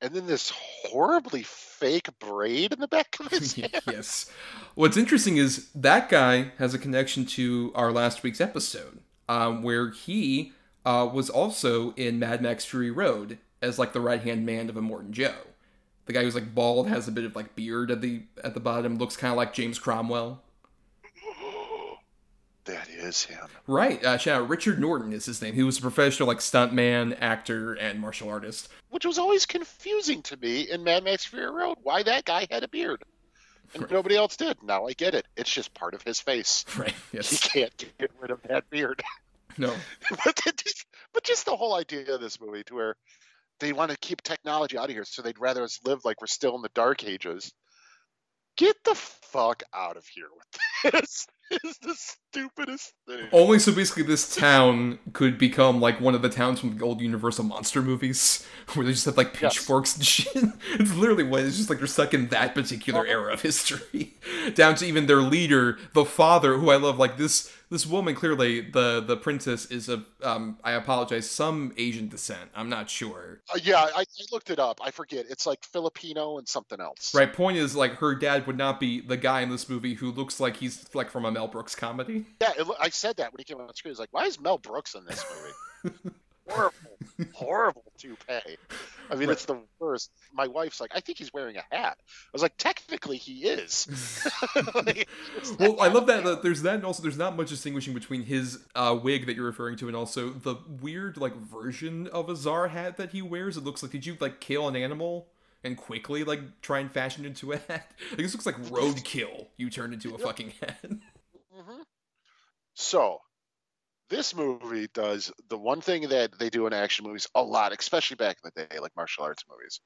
and then this horribly fake braid in the back of his head. yes. What's interesting is that guy has a connection to our last week's episode, um, where he uh, was also in Mad Max Fury Road as like the right hand man of Immortan Joe. The guy who's like bald, has a bit of like beard at the at the bottom, looks kind of like James Cromwell. That is him. Right. Uh, shout out Richard Norton is his name. He was a professional like stuntman, actor, and martial artist. Which was always confusing to me in Mad Max Fury Road. Why that guy had a beard. And nobody else did. Now I get it. It's just part of his face. Right. yes. He Yes. can't get rid of that beard. No. but, just, but just the whole idea of this movie to where they want to keep technology out of here so they'd rather us live like we're still in the dark ages. Get the fuck out of here with this is the stupidest thing Only so basically this town could become like one of the towns from the old Universal monster movies where they just have like Yes. pitchforks and shit. It's literally what it's just like they're stuck in that particular era of history. Down to even their leader, the father, who I love, like this this woman clearly the the princess is a um I apologize, some Asian descent. I'm not sure. Uh, yeah I, I looked it up i forget it's like filipino and something else Right, point is like her dad would not be the guy in this movie who looks like he's like from a Mel Brooks comedy. yeah it, i said that when he came on the screen He's like why is mel brooks in this movie horrible horrible toupee i mean it's the worst my wife's like i think he's wearing a hat i was like technically he is Like, Well, I love that, that there's that, and also there's not much distinguishing between his uh, wig that you're referring to, and also the weird like version of a czar hat that he wears. It looks like did you like kill an animal and quickly like try and fashion it into a hat? Like this looks like roadkill. You turned into a fucking hat. So, this movie does the one thing that they do in action movies a lot, especially back in the day, like martial arts movies,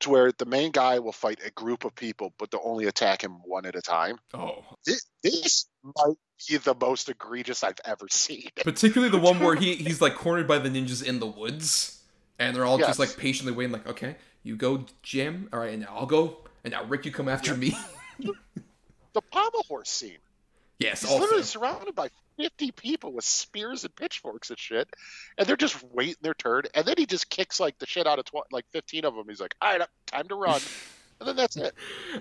to where the main guy will fight a group of people, but they'll only attack him one at a time. Oh, This, this might be the most egregious I've ever seen. particularly the one where he he's like cornered by the ninjas in the woods, and they're all Yes. just like patiently waiting. Like, okay, you go, Jim. All right, and now I'll go, and now Rick, you come after me. The pommel horse scene. Yes, He's also. literally surrounded by 50 people with spears and pitchforks and shit, and they're just waiting their turn. And then he just kicks like the shit out of tw- like 15 of them. He's like, all right, time to run. And then that's it.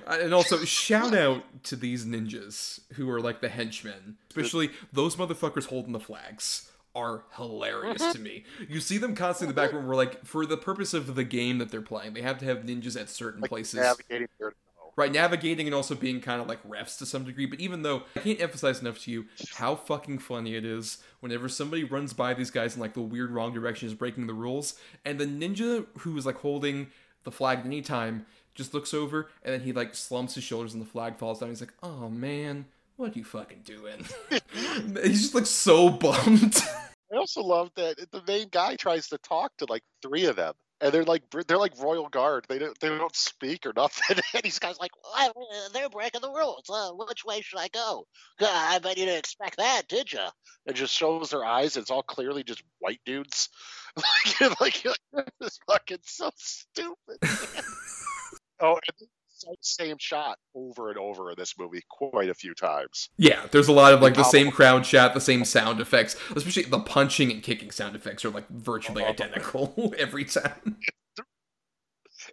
Uh, And also, shout out to these ninjas who are like the henchmen, especially those motherfuckers holding the flags are hilarious to me. You see them constantly in the background. We're like, for the purpose of the game that they're playing, they have to have ninjas at certain Like places. navigating here to go. Right, navigating and also being kind of like refs to some degree. But even though I can't emphasize enough to you how fucking funny it is whenever somebody runs by these guys in like the weird wrong direction is breaking the rules, and the ninja who is like holding the flag at any time just looks over and then he like slumps his shoulders and the flag falls down. He's like, "Oh man, what are you fucking doing?" He's just like so bummed. I also love that the main guy tries to talk to like three of them. And they're like they're like royal guard. They don't they don't speak or nothing. And these guys like, Well, they're breaking the rules. Uh, which way should I go? I bet you didn't expect that, did you? it just shows their eyes. It's all clearly just white dudes. like, like, like, this is fucking so stupid. oh, same shot over and over in this movie quite a few times. Yeah, there's a lot of like the same crowd shot, the same sound effects, especially the punching and kicking sound effects are like virtually identical every time.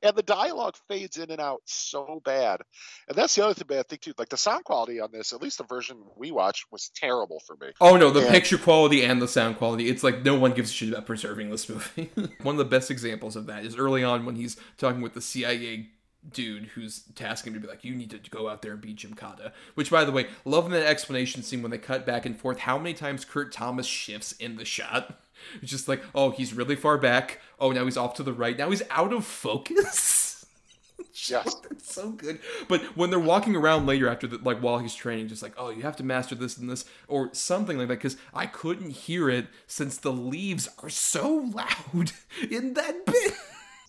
and the dialogue fades in and out so bad. And that's the other thing bad thing too. Like the sound quality on this, at least the version we watched, was terrible for me. Oh no, the Yeah. picture quality and the sound quality, it's like no one gives a shit about preserving this movie. one of the best examples of that is early on when he's talking with the CIA dude who's tasking him to be like, you need to go out there and beat Gymkata. Which, by the way, loving that explanation scene when they cut back and forth, how many times Kurt Thomas shifts in the shot. It's just like, oh, he's really far back. Oh, now he's off to the right. Now he's out of focus. just It's so good. But when they're walking around later after the, like while he's training, just like, oh, you have to master this and this or something like that, because I couldn't hear it since the leaves are so loud in that bit.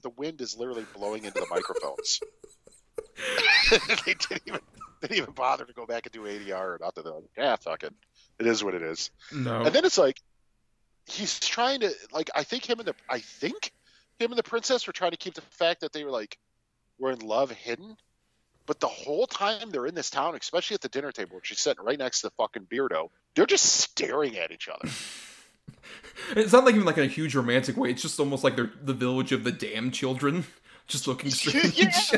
The wind is literally blowing into the microphones. they didn't even didn't even bother to go back and do ADR or nothing. They're like, yeah, fuck it. It is what it is. No. And then it's like he's trying to like I think him and the I think him and the princess were trying to keep the fact that they were like were in love hidden. But the whole time they're in this town, especially at the dinner table, where she's sitting right next to the fucking beardo, they're just staring at each other. It's not like even like in a huge romantic way. It's just almost like they're the village of the damn children, just looking strange.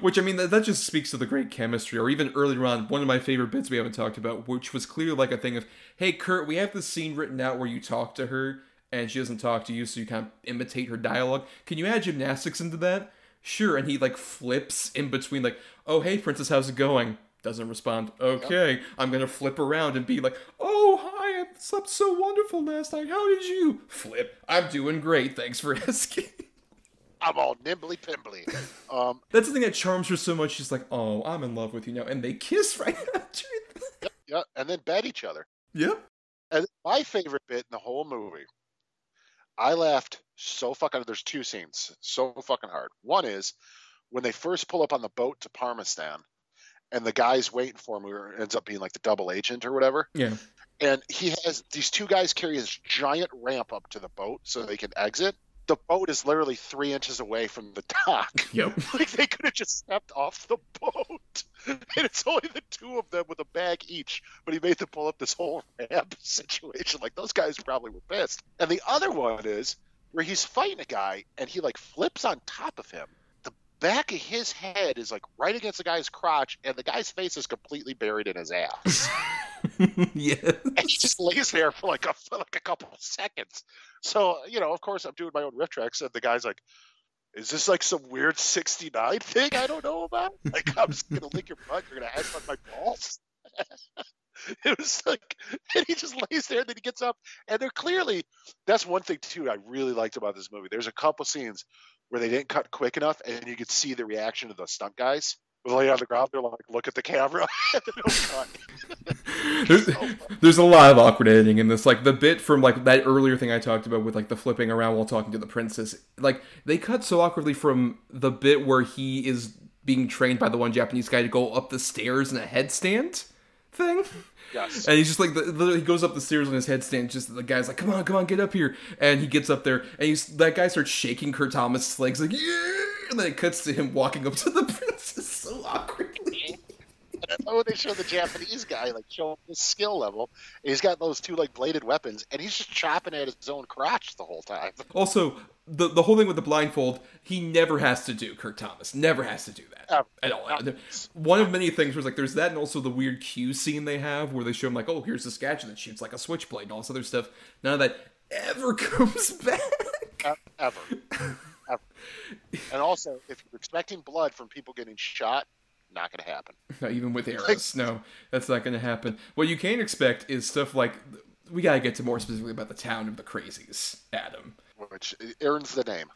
Which I mean, that, that just speaks to the great chemistry. Or even earlier on, one of my favorite bits we haven't talked about, which was clearly like a thing of, "Hey, Kurt, we have this scene written out where you talk to her and she doesn't talk to you, so you kind of imitate her dialogue. Can you add gymnastics into that?" Sure. And he like flips in between, like, "Oh, hey, princess, how's it going?" Doesn't respond. Okay, I'm gonna flip around and be like, "Oh, slept so wonderful last night. How did you?" Flip. I'm doing great. Thanks for asking. I'm all nimbly pimbly. Um, That's the thing that charms her so much. She's like, "Oh, I'm in love with you now," and they kiss right after. that. yeah, and then bet each other. Yep. And my favorite bit in the whole movie, I laughed so fucking. There's two scenes so fucking hard. One is when they first pull up on the boat to Parmistan, and the guy's waiting for him, who ends up being like the double agent or whatever. Yeah. And he has these two guys carry this giant ramp up to the boat so they can exit. The boat is literally three inches away from the dock. Yep. like they could have just stepped off the boat, and it's only the two of them with a bag each. But he made them pull up this whole ramp situation. Like those guys probably were pissed. And the other one is where he's fighting a guy, and he like flips on top of him. The back of his head is like right against the guy's crotch, and the guy's face is completely buried in his ass. yeah. and he just lays there for like a for like a couple of seconds. So you know, of course, I'm doing my own riff tracks, and the guy's like, "Is this like some weird '69 thing I don't know about? Like, I'm just gonna lick your butt, you're gonna ask on my balls." it was like, and he just lays there, and then he gets up, and they're clearly. That's one thing too I really liked about this movie. There's a couple scenes where they didn't cut quick enough, and you could see the reaction of the stunt guys. Lay on the ground. They're like, look at the camera. there's, oh, there's a lot of awkward editing in this. Like the bit from like that earlier thing I talked about with like the flipping around while talking to the princess. Like they cut so awkwardly from the bit where he is being trained by the one Japanese guy to go up the stairs in a headstand thing. Yes. And he's just like, he goes up the stairs on his headstand. Just the guy's like, "Come on, come on, get up here!" And he gets up there, and he's that guy starts shaking Kurt Thomas' legs like, "Yeah!" And then it cuts to him walking up to the princess so awkwardly. oh, they show the Japanese guy like showing his skill level. And he's got those two like bladed weapons, and he's just chopping at his own crotch the whole time. Also, the the whole thing with the blindfold, he never has to do. Kurt Thomas never has to do that Ever. at all. One of many things was like there's that, and also the weird cue scene they have where they show him like, oh, here's this gadget that shoots like a switchblade and all this other stuff. None of that ever comes back. E- Ever. Ever. And also, if you're expecting blood from people getting shot, not going to happen. Not even with arrows. No, that's not going to happen. What you can expect is stuff like we got to get to more specifically about the town of the crazies, Adam. Which earns the name.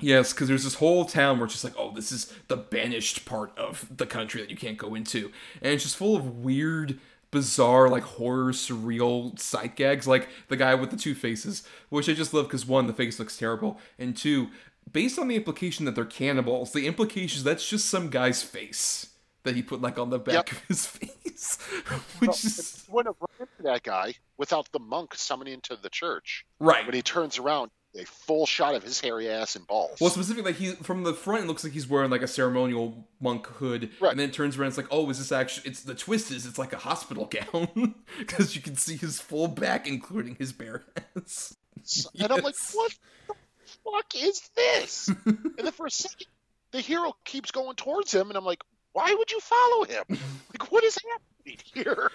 Yes, because there's this whole town where it's just like, oh, this is the banished part of the country that you can't go into, and it's just full of weird, bizarre, like horror, surreal sight gags, like the guy with the two faces, which I just love because one, the face looks terrible, and two, based on the implication that they're cannibals, the implication is that's just some guy's face that he put like on the back Yep. of his face, which is You wouldn't have run into that guy without the monk summoning into the church. right. When he turns around, a full shot of his hairy ass and balls. Well, specifically, like he from the front, it looks like he's wearing like a ceremonial monk hood, Right. and then it turns around. It's like, oh, is this actually? It's the twist is it's like a hospital gown because you can see his full back, including his bare ass. And I'm like, what the fuck is this? and then for a second, the hero keeps going towards him, and I'm like, why would you follow him? Like, what is happening here?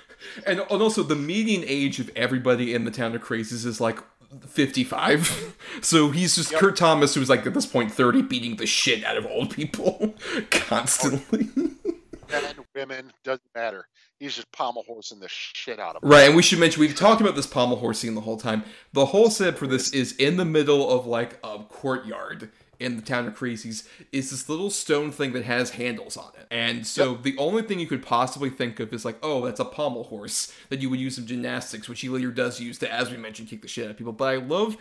And, and also, the median age of everybody in the town of Crazies is like 55. so he's just Kurt Thomas, who's like at this point 30, beating the shit out of old people constantly. Men, women, doesn't matter. He's just pommel horsing the shit out of them. Right, and we should mention we've talked about this pommel horse scene the whole time. The whole setup for this is in the middle of like a courtyard in the town of Crazies. Is this little stone thing that has handles on it, and so the only thing you could possibly think of is like, oh, that's a pommel horse that you would use in gymnastics, which he later does use to, as we mentioned, kick the shit out of people. But I love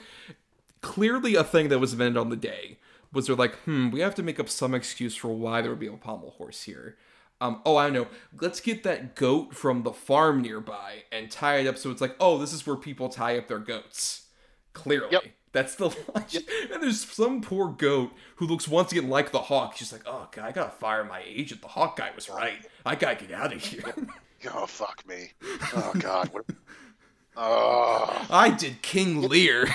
clearly a thing that was invented on the day was they're like, hmm, we have to make up some excuse for why there would be a pommel horse here. Um, oh, I know. Let's get that goat from the farm nearby and tie it up so it's like, oh, this is where people tie up their goats. Clearly. Yep. That's the logic. And there's some poor goat who looks once again like the hawk. She's like, oh, God, I gotta fire my agent. The hawk guy was right. I gotta get out of here. Oh, fuck me. Oh, God. What... Oh, I did King Lear.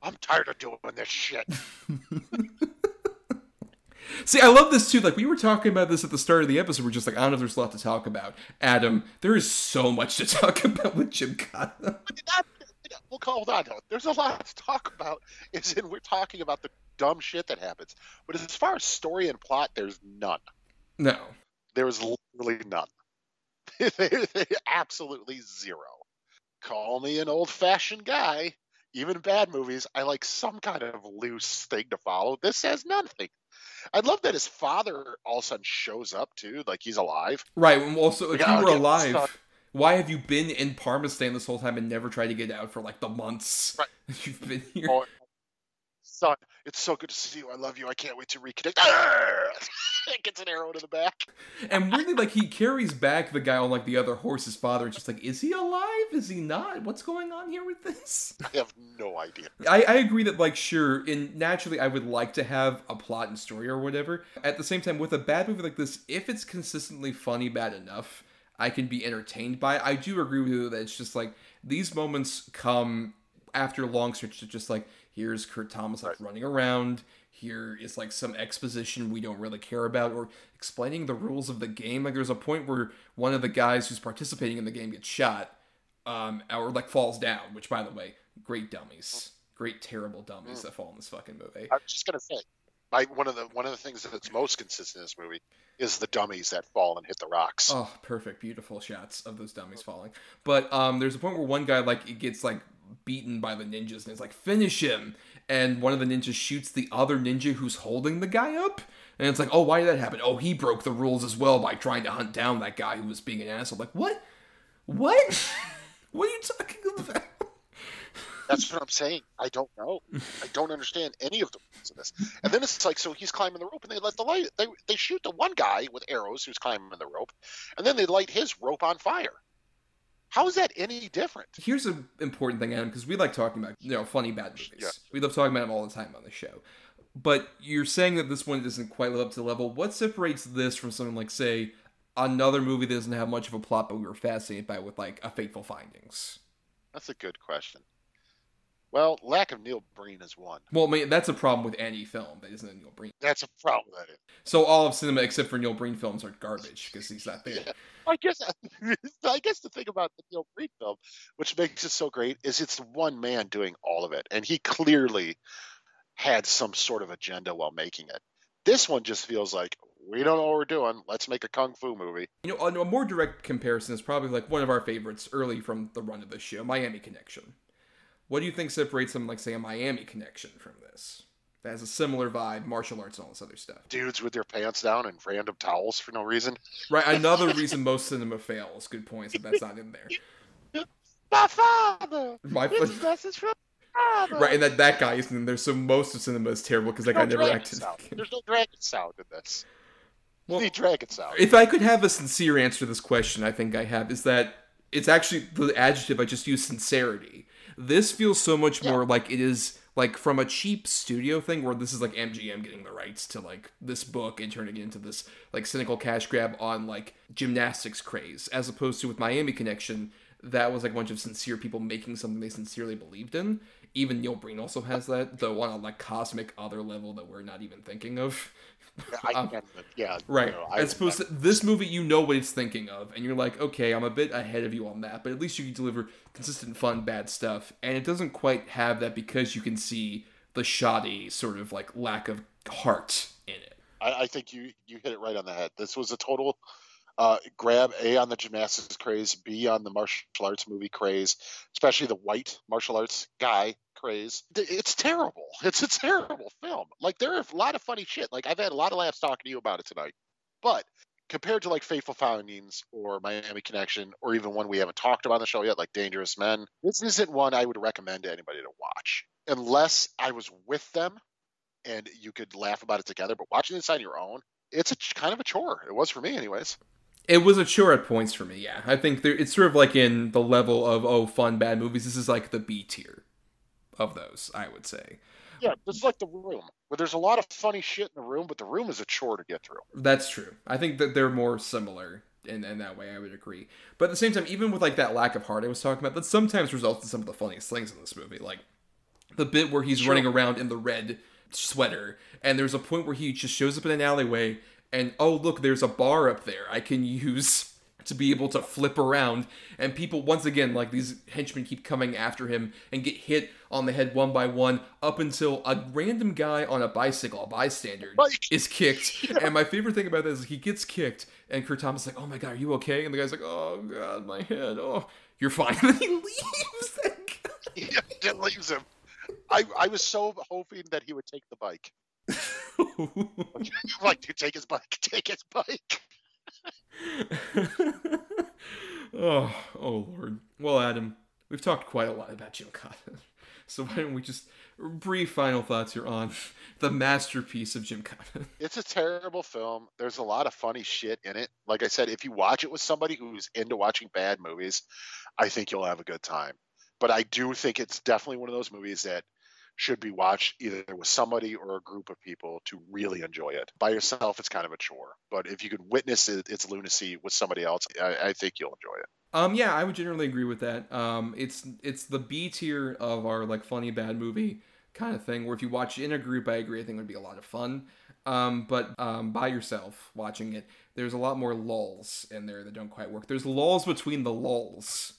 I'm tired of doing this shit. See, I love this too. Like we were talking about this at the start of the episode. We're just like, I don't know if there's a lot to talk about. Adam, there is so much to talk about with Gymkata. Well, hold on. though. There's a lot to talk about. Is in we're talking about the dumb shit that happens, but as far as story and plot, there's none. No. There's literally none. Absolutely zero. Call me an old-fashioned guy. Even bad movies, I like some kind of loose thing to follow. This has nothing. I love that his father all of a sudden shows up too, like he's alive. Right. Also, if you oh, were alive, why have you been in Parma Parmistan this whole time and never tried to get out for like the months Right. you've been here? Oh, son, it's so good to see you. I love you. I can't wait to reconnect. Ah! Arrgh! Gets an arrow to the back. And weirdly, like he carries back the guy on like the other horse's father. It's just like, is he alive? Is he not? What's going on here with this? I have no idea. I, I agree that like sure, and naturally I would like to have a plot and story or whatever. At the same time, with a bad movie like this, if it's consistently funny bad enough, I can be entertained by. it. I do agree with you that it's just like these moments come after a long stretches of just like here's Kurt Thomas like running around. Here is like some exposition we don't really care about, or explaining the rules of the game. Like there's a point where one of the guys who's participating in the game gets shot, um, or like falls down. Which, by the way, great dummies, great terrible dummies that fall in this fucking movie. I was just gonna say, my one of the one of the things that's most consistent in this movie is the dummies that fall and hit the rocks. Oh, perfect, beautiful shots of those dummies falling. But um, there's a point where one guy like it gets like beaten by the ninjas, and it's like finish him, and one of the ninjas shoots the other ninja who's holding the guy up. And it's like, oh, why did that happen? Oh, he broke the rules as well by trying to hunt down that guy who was being an asshole. Like, what? What? what are you talking about? That's what I'm saying. I don't know. I don't understand any of the rules of this. And then it's like, so he's climbing the rope, and they let the light. They they shoot the one guy with arrows who's climbing the rope, and then they light his rope on fire. How is that any different? Here's an important thing, Adam, because we like talking about you know funny bad movies. Yeah. We love talking about them all the time on the show. But you're saying that this one doesn't quite live up to the level. What separates this from something like, say, another movie that doesn't have much of a plot, but we were fascinated by, with like a Fateful Findings? That's a good question. Well, lack of Neil Breen is one. Well, I mean, that's a problem with any film that isn't Neil Breen. That's a problem. That is. So all of cinema except for Neil Breen films are garbage because he's not there. I guess I guess the thing about the Neil Breen film, which makes it so great, is it's one man doing all of it, and he clearly had some sort of agenda while making it. This one just feels like we don't know what we're doing. Let's make a kung fu movie. You know, a more direct comparison is probably like one of our favorites early from the run of the show, Miami Connection. What do you think separates something like, say, a Miami Connection from this? That has a similar vibe, martial arts and all this other stuff. Dudes with their pants down and random towels for no reason. Right, another reason most cinema fails. Good points that that's not in there. My father. My this message from father. Right, and that that guy isn't in there, so most of cinema is terrible because that guy never acted. sound. There's no dragon sound in this. Well, need dragon sound. If I could have a sincere answer to this question, I think I have, is that it's actually the adjective I just used sincerity. This feels so much more like it is like from a cheap studio thing where this is like MGM getting the rights to like this book and turning it into this like cynical cash grab on like gymnastics craze, as opposed to with Miami Connection, that was like a bunch of sincere people making something they sincerely believed in. Even Neil Breen also has that, though on a like cosmic other level that we're not even thinking of. I Um, can't yeah, Right. no, I As opposed to this movie, you know what it's thinking of, and you're like, okay, I'm a bit ahead of you on that, but at least you can deliver consistent, fun, bad stuff. And it doesn't quite have that because you can see the shoddy sort of like lack of heart in it. I, I think you you hit it right on the head. This was a total uh, grab A on the gymnastics craze, B on the martial arts movie craze, especially the white martial arts guy craze. It's terrible. It's a terrible film. Like there are a lot of funny shit. Like I've had a lot of laughs talking to you about it tonight, but compared to like Fateful Findings or Miami Connection or even one we haven't talked about on the show yet, like Dangerous Men, this isn't one I would recommend to anybody to watch unless I was with them and you could laugh about it together. But watching this on your own, it's a kind of a chore. It was for me, anyways. It was a chore at points for me, yeah. I think there, it's sort of like in the level of, oh, fun, bad movies. This is like the B tier of those, I would say. Yeah, it's like the room, where there's a lot of funny shit in the room, but the room is a chore to get through. That's true. I think that they're more similar in, in that way. I would agree. But at the same time, even with like that lack of heart I was talking about, that sometimes results in some of the funniest things in this movie. Like the bit where he's Sure. running around in the red sweater, and there's a point where he just shows up in an alleyway, and oh look, there's a bar up there I can use to be able to flip around. And people once again like these henchmen keep coming after him and get hit on the head one by one up until a random guy on a bicycle a bystander is kicked. and my favorite thing about this is he gets kicked and Kurt Thomas is like oh my god are you okay? And the guy's like oh god my head. Oh you're fine. And he leaves Yeah, it leaves him. I, I was so hoping that he would take the bike. like, dude, take his bike, take his bike. oh, oh Lord. Well, Adam, we've talked quite a lot about Gymkata. So why don't we just brief final thoughts here on the masterpiece of Gymkata? It's a terrible film. There's a lot of funny shit in it. Like I said, if you watch it with somebody who's into watching bad movies, I think you'll have a good time. But I do think it's definitely one of those movies that should be watched either with somebody or a group of people to really enjoy it. By yourself, it's kind of a chore. But if you can witness it, its lunacy with somebody else, I, I think you'll enjoy it. Um, yeah, I would generally agree with that. Um, it's it's the B tier of our like funny bad movie kind of thing. Where if you watch it in a group, I agree. I think it would be a lot of fun. Um, but um, by yourself watching it, there's a lot more lulls in there that don't quite work. There's lulls between the lulls,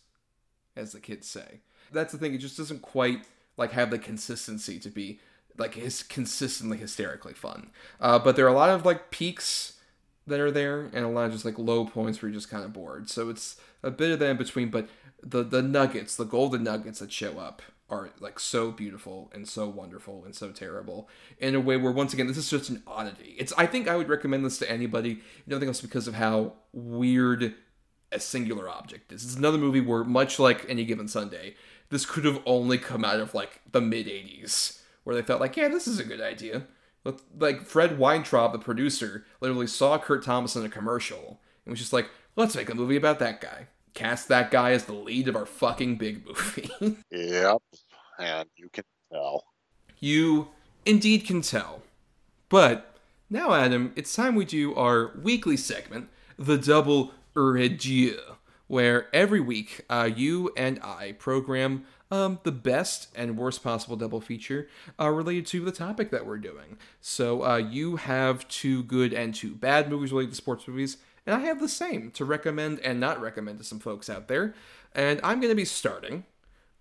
as the kids say. That's the thing. It just doesn't quite like have the consistency to be like his consistently hysterically fun. Uh, but there are a lot of like peaks that are there and a lot of just like low points where you're just kind of bored. So it's a bit of that in between, but the the nuggets, the golden nuggets that show up are like so beautiful and so wonderful and so terrible in a way where once again this is just an oddity. It's I think I would recommend this to anybody. Nothing else because of how weird a singular object is. It's another movie where much like any given Sunday, this could have only come out of like the mid '80s where they thought like, yeah, this is a good idea. Like Fred Weintraub, the producer, literally saw Kurt Thomas in a commercial and was just like, let's make a movie about that guy cast that guy as the lead of our fucking big movie. yep. And you can tell. You indeed can tell. But now, Adam, it's time we do our weekly segment, the Double Redieu, where every week uh, you and I program um, the best and worst possible double feature uh, related to the topic that we're doing. So uh, you have two good and two bad movies related to sports movies, and I have the same to recommend and not recommend to some folks out there. And I'm going to be starting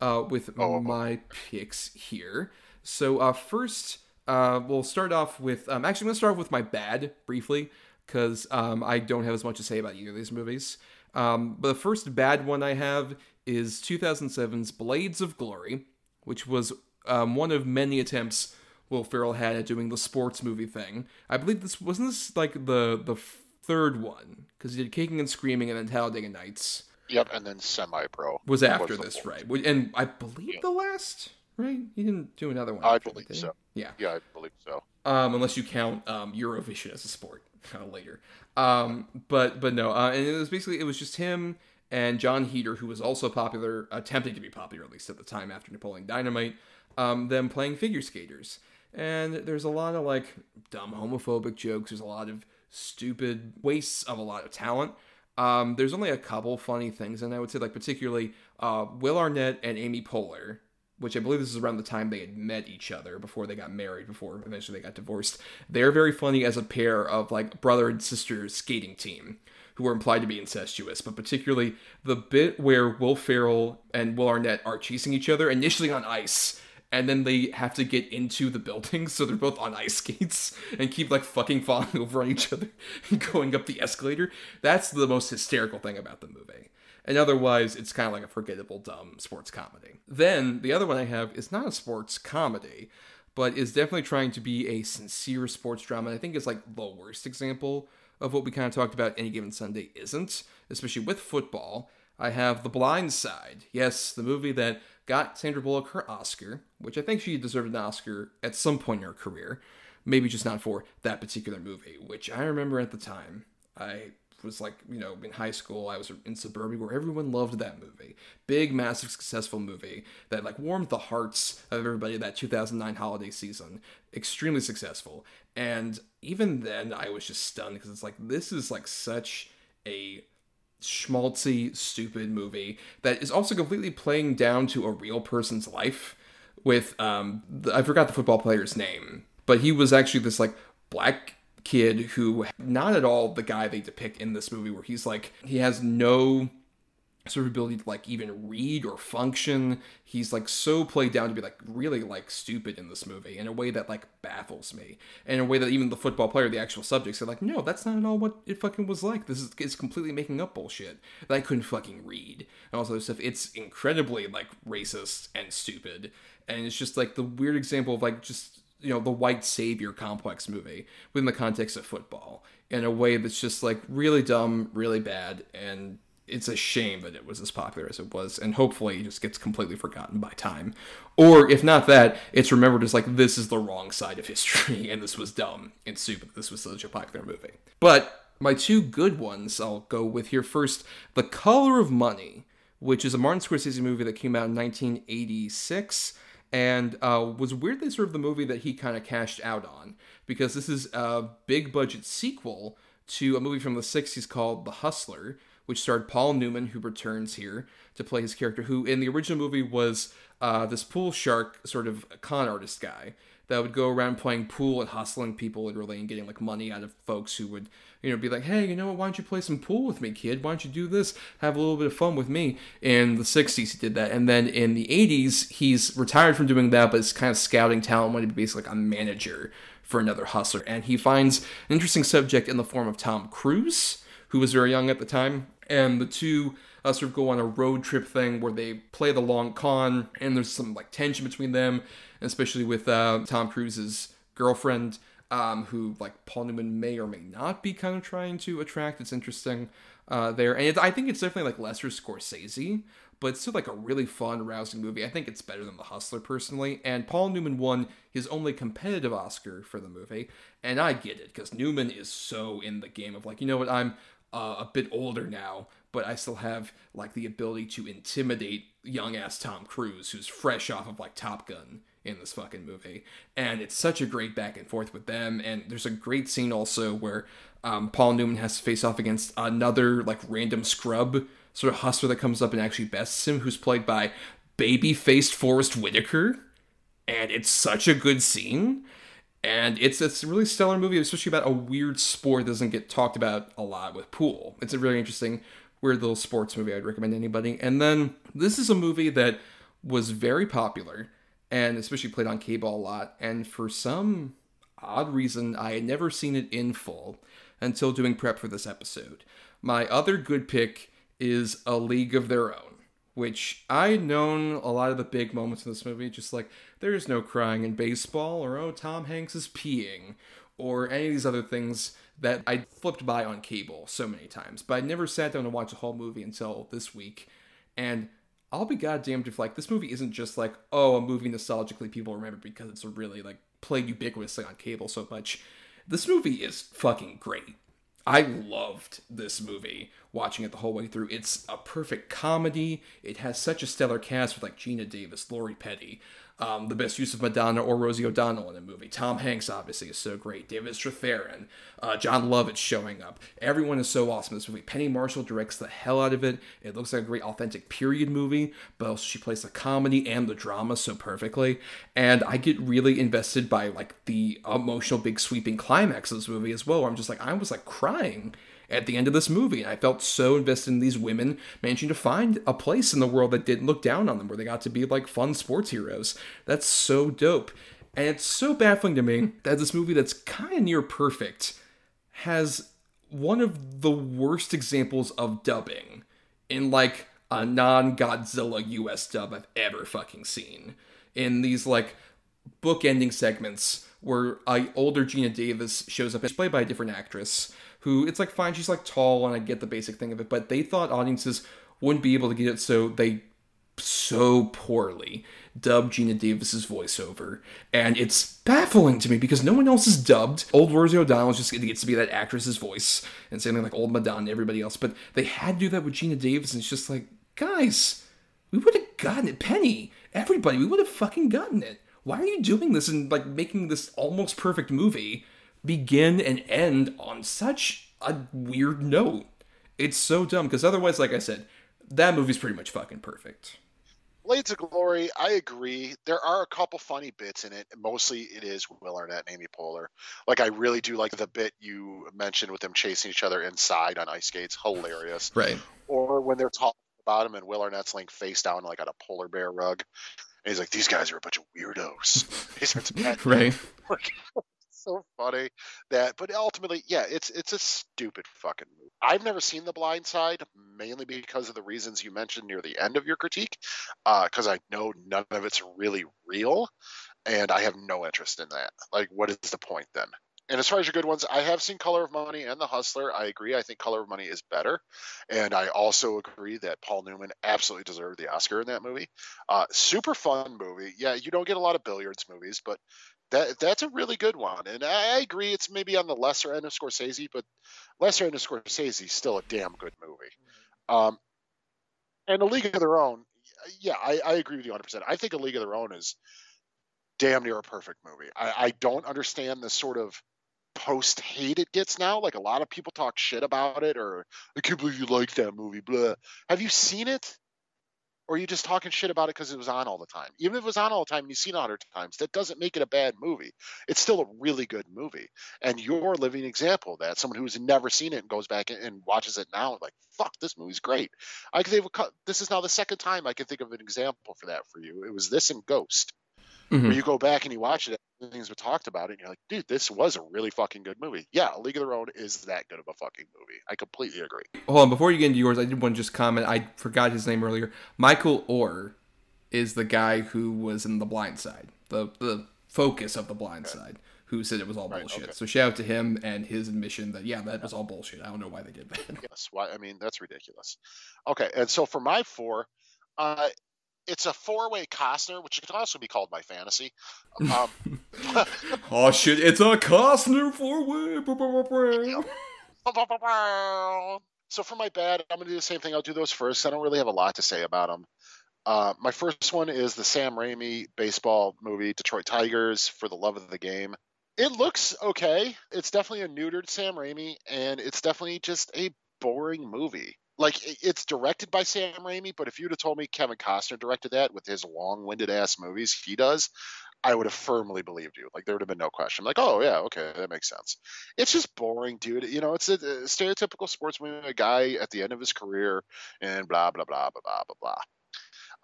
uh, with oh. my picks here. So uh, first, uh, we'll start off with. Um, actually, I'm going to start off with my bad briefly because um, I don't have as much to say about either of these movies. Um, but the first bad one I have is 2007's Blades of Glory, which was um, one of many attempts Will Ferrell had at doing the sports movie thing. I believe this wasn't this like the the third one because he did Kicking and Screaming and then Talladega Nights. Yep, and then Semi Pro was after was this, right? And I believe yeah. the last, right? He didn't do another one. I believe so. Yeah, yeah, I believe so. Um, unless you count um, Eurovision as a sport, kind of later. Um, but but no, uh, and it was basically it was just him and Jon Heder, who was also popular, attempting to be popular at least at the time after Napoleon Dynamite, um, them playing figure skaters. And there's a lot of like dumb homophobic jokes. There's a lot of stupid wastes of a lot of talent. Um, there's only a couple funny things, and I would say like particularly uh, Will Arnett and Amy Poehler, which I believe this is around the time they had met each other before they got married, before eventually they got divorced. They're very funny as a pair of like brother and sister skating team who are implied to be incestuous, but particularly the bit where Will Ferrell and Will Arnett are chasing each other initially on ice and then they have to get into the building, so they're both on ice skates and keep like fucking falling over on each other and going up the escalator. That's the most hysterical thing about the movie. And otherwise, it's kind of like a forgettable, dumb sports comedy. Then the other one I have is not a sports comedy, but is definitely trying to be a sincere sports drama. And I think it's like the worst example of what we kind of talked about any given Sunday isn't, especially with football. I have The Blind Side. Yes, the movie that got Sandra Bullock her Oscar, which I think she deserved an Oscar at some point in her career. Maybe just not for that particular movie, which I remember at the time. I was like, you know, in high school, I was in suburbia where everyone loved that movie. Big, massive, successful movie that like warmed the hearts of everybody that 2009 holiday season. Extremely successful. And even then, I was just stunned because it's like, this is like such a schmaltzy, stupid movie that is also completely playing down to a real person's life. With um, the, I forgot the football player's name, but he was actually this like black kid who not at all the guy they depict in this movie where he's like he has no sort of ability to like even read or function. He's like so played down to be like really like stupid in this movie in a way that like baffles me. In a way that even the football player, the actual subjects, are like, no, that's not at all what it fucking was like. This is it's completely making up bullshit that I couldn't fucking read and all this other stuff. It's incredibly like racist and stupid, and it's just like the weird example of like just you know the white savior complex movie within the context of football in a way that's just like really dumb, really bad, and it's a shame that it was as popular as it was, and hopefully it just gets completely forgotten by time. Or if not that, it's remembered as like this is the wrong side of history, and this was dumb and stupid. This was such a popular movie. But my two good ones I'll go with here first: The Color of Money, which is a Martin Scorsese movie that came out in 1986 and uh, was weirdly sort of the movie that he kind of cashed out on because this is a big budget sequel to a movie from the 60s called The Hustler, which starred Paul Newman, who returns here to play his character, who in the original movie was uh, this pool shark sort of con artist guy that would go around playing pool and hustling people literally and getting like money out of folks who would you know be like hey you know what? Why don't you play some pool with me kid? Why don't you do this? Have a little bit of fun with me. In the 60s he did that. And then in the 80s he's retired from doing that but is kind of scouting talent wanting to be basically like a manager for another hustler. And he finds an interesting subject in the form of tom cruise who was very young at the time. And the two uh, sort of go on a road trip thing where they play the long con, and there's some like tension between them, especially with uh, Tom Cruise's girlfriend, um, who like Paul Newman may or may not be kind of trying to attract. It's interesting uh, there, and I think it's definitely like lesser Scorsese, but it's still like a really fun, rousing movie. I think it's better than The Hustler personally. And Paul Newman won his only competitive Oscar for the movie, and I get it because Newman is so in the game of like, you know what, I'm uh, a bit older now, but I still have like the ability to intimidate young ass Tom Cruise, who's fresh off of like Top Gun in this fucking movie. And it's such a great back and forth with them. And there's a great scene also where um, Paul Newman has to face off against another like random scrub sort of hustler that comes up and actually bests him, who's played by baby faced Forest Whitaker. And it's such a good scene. And it's it's a really stellar movie, especially about a weird sport that doesn't get talked about a lot with pool. It's a really interesting, weird little sports movie I'd recommend anybody. And then this is a movie that was very popular and especially played on cable a lot. And for some odd reason, I had never seen it in full until doing prep for this episode. My other good pick is A League of Their Own, which I had known a lot of the big moments in this movie, just like there's no crying in baseball, or oh, Tom Hanks is peeing, or any of these other things that I flipped by on cable so many times. But I never sat down to watch a whole movie until this week. And I'll be goddamned if like this movie isn't just like, oh, a movie nostalgically people remember because it's really like played ubiquitously on cable so much. This movie is fucking great. I loved this movie watching it the whole way through. It's a perfect comedy. It has such a stellar cast with like Geena Davis, Lori Petty, um, the best use of Madonna or Rosie O'Donnell in a movie. Tom Hanks obviously is so great. David Strathairn, uh, Jon Lovitz showing up. Everyone is so awesome in this movie. Penny Marshall directs the hell out of it. It looks like a great authentic period movie, but also she plays the comedy and the drama so perfectly. And I get really invested by like the emotional big sweeping climax of this movie as well. I'm just like I was like crying at the end of this movie. And I felt so invested in these women managing to find a place in the world that didn't look down on them, where they got to be like fun sports heroes. That's so dope. And it's so baffling to me that this movie that's kind of near perfect has one of the worst examples of dubbing in like a non Godzilla US dub I've ever fucking seen. In these like book ending segments where a older Geena Davis shows up, it's played by a different actress, who it's like fine, she's like tall, and I get the basic thing of it, but they thought audiences wouldn't be able to get it, so they so poorly dubbed Geena Davis's voiceover, and it's baffling to me because no one else is dubbed. Old Rosie O'Donnell just gets to be that actress's voice, and same thing like old Madonna everybody else. But they had to do that with Geena Davis, and it's just like, guys, we would have gotten it. Penny, everybody, we would have fucking gotten it. Why are you doing this and like making this almost perfect movie begin and end on such a weird note. It's so dumb because otherwise, like I said, that movie's pretty much fucking perfect. Blades of Glory, I agree. There are a couple funny bits in it. Mostly it is Will Arnett and Amy Poehler. Like I really do like the bit you mentioned with them chasing each other inside on ice skates. Hilarious. Right. Or when they're talking about him and Will Arnett's laying face down like on a polar bear rug. And he's like, These guys are a bunch of weirdos. right so funny that but ultimately yeah it's it's a stupid fucking movie i've never seen the blind side mainly because of the reasons you mentioned near the end of your critique because uh, i know none of it's really real and i have no interest in that like what is the point then and as far as your good ones, I have seen Color of Money and The Hustler. I agree. I think Color of Money is better. And I also agree that Paul Newman absolutely deserved the Oscar in that movie. Uh, super fun movie. Yeah, you don't get a lot of billiards movies, but that that's a really good one, and I, agree it's maybe on the lesser end of Scorsese, but lesser end of Scorsese is still a damn good movie. Um, and A League of Their Own, yeah, I, I agree with you 100. percent I think A League of Their Own is damn near a perfect movie. I, I don't understand the sort of post hate it gets now. Like a lot of people talk shit about it, or I can't believe you like that movie. Blah. Have you seen it? Or are you just talking shit about it because it was on all the time? Even if it was on all the time and you've seen it a hundred times, that doesn't make it a bad movie. It's still a really good movie. And you're a living example of that. Someone who's never seen it and goes back and watches it now, like, fuck, this movie's great. I can think of, this is now the second time I can think of an example for that for you. It was this and Ghost, mm-hmm. where you go back and you watch it, everything's been talked about it, and you're like, dude, this was a really fucking good movie. Yeah, League of Their Own is that good of a fucking movie. I completely agree. Hold on, before you get into yours, I did want to just comment. I forgot his name earlier. Michael Oher is the guy who was in The Blind Side, the the focus of The Blind okay. Side, who said it was all bullshit. Okay. So shout out to him and his admission that yeah, that was all bullshit. I don't know why they did that. Yes, why? I mean, that's ridiculous. Okay, and so for my four, uh, it's a four-way Costner, which can also be called my fantasy. Um, oh shit! It's a Costner four-way. so for my bad, I'm gonna do the same thing. I'll do those first. I don't really have a lot to say about them. Uh, my first one is the Sam Raimi baseball movie, Detroit Tigers, for the love of the game. It looks okay. It's definitely a neutered Sam Raimi, and it's definitely just a boring movie like it's directed by Sam Raimi, but if you'd have told me Kevin Costner directed that with his long-winded ass movies he does, I would have firmly believed you. Like there would have been no question. Like, oh yeah, okay, that makes sense. It's just boring, dude. You know, it's a, a stereotypical sports movie, a guy at the end of his career, and blah blah blah blah blah blah blah.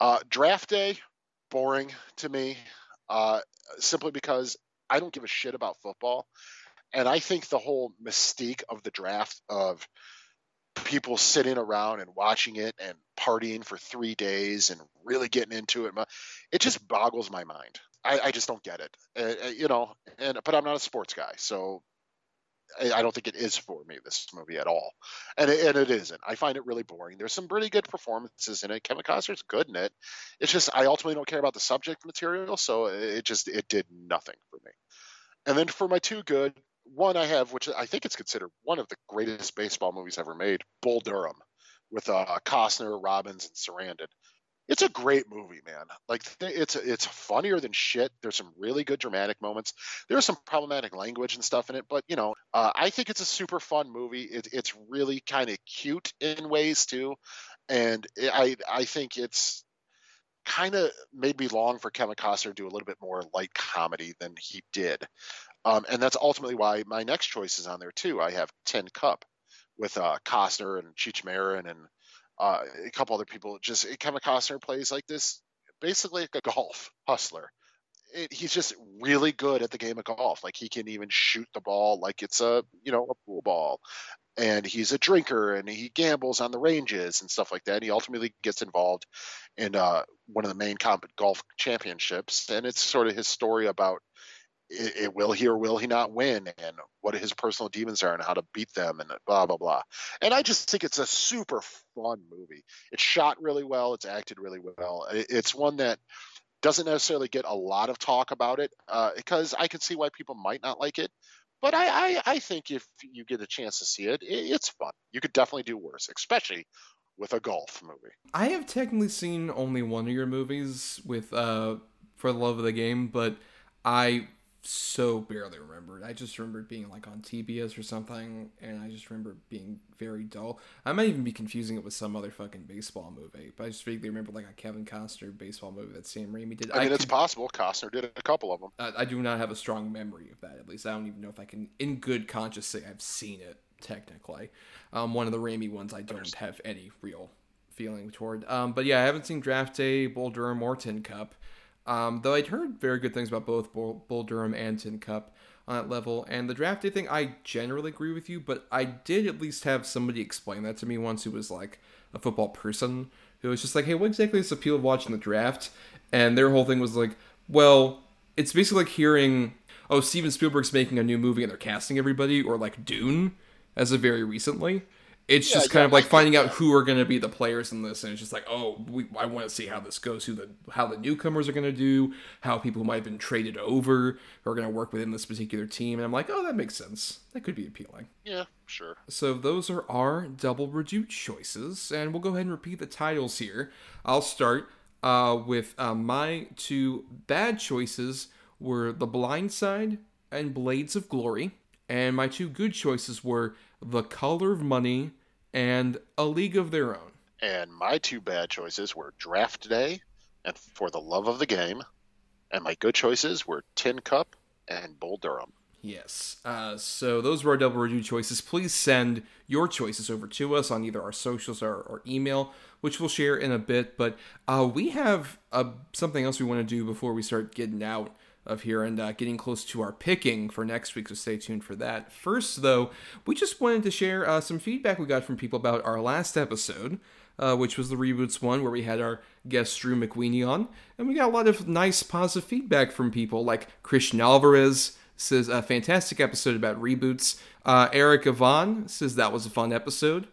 Uh, draft day, boring to me, uh, simply because I don't give a shit about football, and I think the whole mystique of the draft of people sitting around and watching it and partying for three days and really getting into it. It just boggles my mind. I, I just don't get it, uh, you know. And but I'm not a sports guy, so I, I don't think it is for me this movie at all. And it, and it isn't. I find it really boring. There's some really good performances in it. Kevin Costner's good in it. It's just I ultimately don't care about the subject material, so it just it did nothing for me. And then for my two good, one I have, which I think it's considered one of the greatest baseball movies ever made, Bull Durham, with uh, Costner, Robbins, and Sarandon. It's a great movie, man. Like it's it's funnier than shit. There's some really good dramatic moments. There's some problematic language and stuff in it, but you know, uh, I think it's a super fun movie. It, it's really kind of cute in ways too, and I I think it's kind of made me long for Kevin Costner to do a little bit more light comedy than he did. Um, and that's ultimately why my next choice is on there too. I have Tin Cup with uh, Costner and Cheech Marin and uh, a couple other people. Just Kevin Costner plays like this, basically like a golf hustler. It, he's just really good at the game of golf. Like he can even shoot the ball like it's a you know a pool ball, and he's a drinker and he gambles on the ranges and stuff like that. And he ultimately gets involved in uh, one of the main comp- golf championships, and it's sort of his story about it, it, will he or will he not win and what his personal demons are and how to beat them and blah blah blah. And i just think it's a super fun movie. It's shot really well. It's acted really well. It's one that doesn't necessarily get a lot of talk about it uh, because i can see why people might not like it. But I, I, I think if you get a chance to see it, it it's fun. You could definitely do worse especially with a golf movie. I have technically seen only one of your movies with uh for the love of the game but i so barely remembered. I just remembered being like on TBS or something, and I just remember being very dull. I might even be confusing it with some other fucking baseball movie, but I just vaguely remember like a Kevin Costner baseball movie that Sam Raimi did. I mean, I it's could, possible Costner did a couple of them. I, I do not have a strong memory of that. At least I don't even know if I can, in good conscience, say I've seen it. Technically, um, one of the Raimi ones I don't have any real feeling toward. Um, but yeah, I haven't seen Draft Day, Bull Durham, or Tin Cup. Um, though I'd heard very good things about both Bull, Bull Durham and Tin Cup on that level. And the draft day thing, I generally agree with you, but I did at least have somebody explain that to me once who was like a football person who was just like, hey, what exactly is the appeal of watching the draft? And their whole thing was like, well, it's basically like hearing, oh, Steven Spielberg's making a new movie and they're casting everybody, or like Dune as of very recently. It's yeah, just kind yeah, of like finding out who are going to be the players in this, and it's just like, oh, we, I want to see how this goes, who the how the newcomers are going to do, how people who might have been traded over are going to work within this particular team, and I'm like, oh, that makes sense. That could be appealing. Yeah, sure. So those are our double reduce choices, and we'll go ahead and repeat the titles here. I'll start uh, with uh, my two bad choices were The Blind Side and Blades of Glory, and my two good choices were the Color of Money, and A League of Their Own. And my two bad choices were Draft Day and For the Love of the Game. And my good choices were Tin Cup and Bull Durham. Yes. Uh, so those were our double review choices. Please send your choices over to us on either our socials or, or email, which we'll share in a bit. But uh, we have uh, something else we want to do before we start getting out of here and uh, getting close to our picking for next week, so stay tuned for that. First, though, we just wanted to share uh, some feedback we got from people about our last episode. Uh, which was the reboots one where we had our guest Drew McWeeny on, and we got a lot of nice positive feedback from people like Christian Alvarez says a fantastic episode about reboots. Uh, Eric Yvonne says that was a fun episode.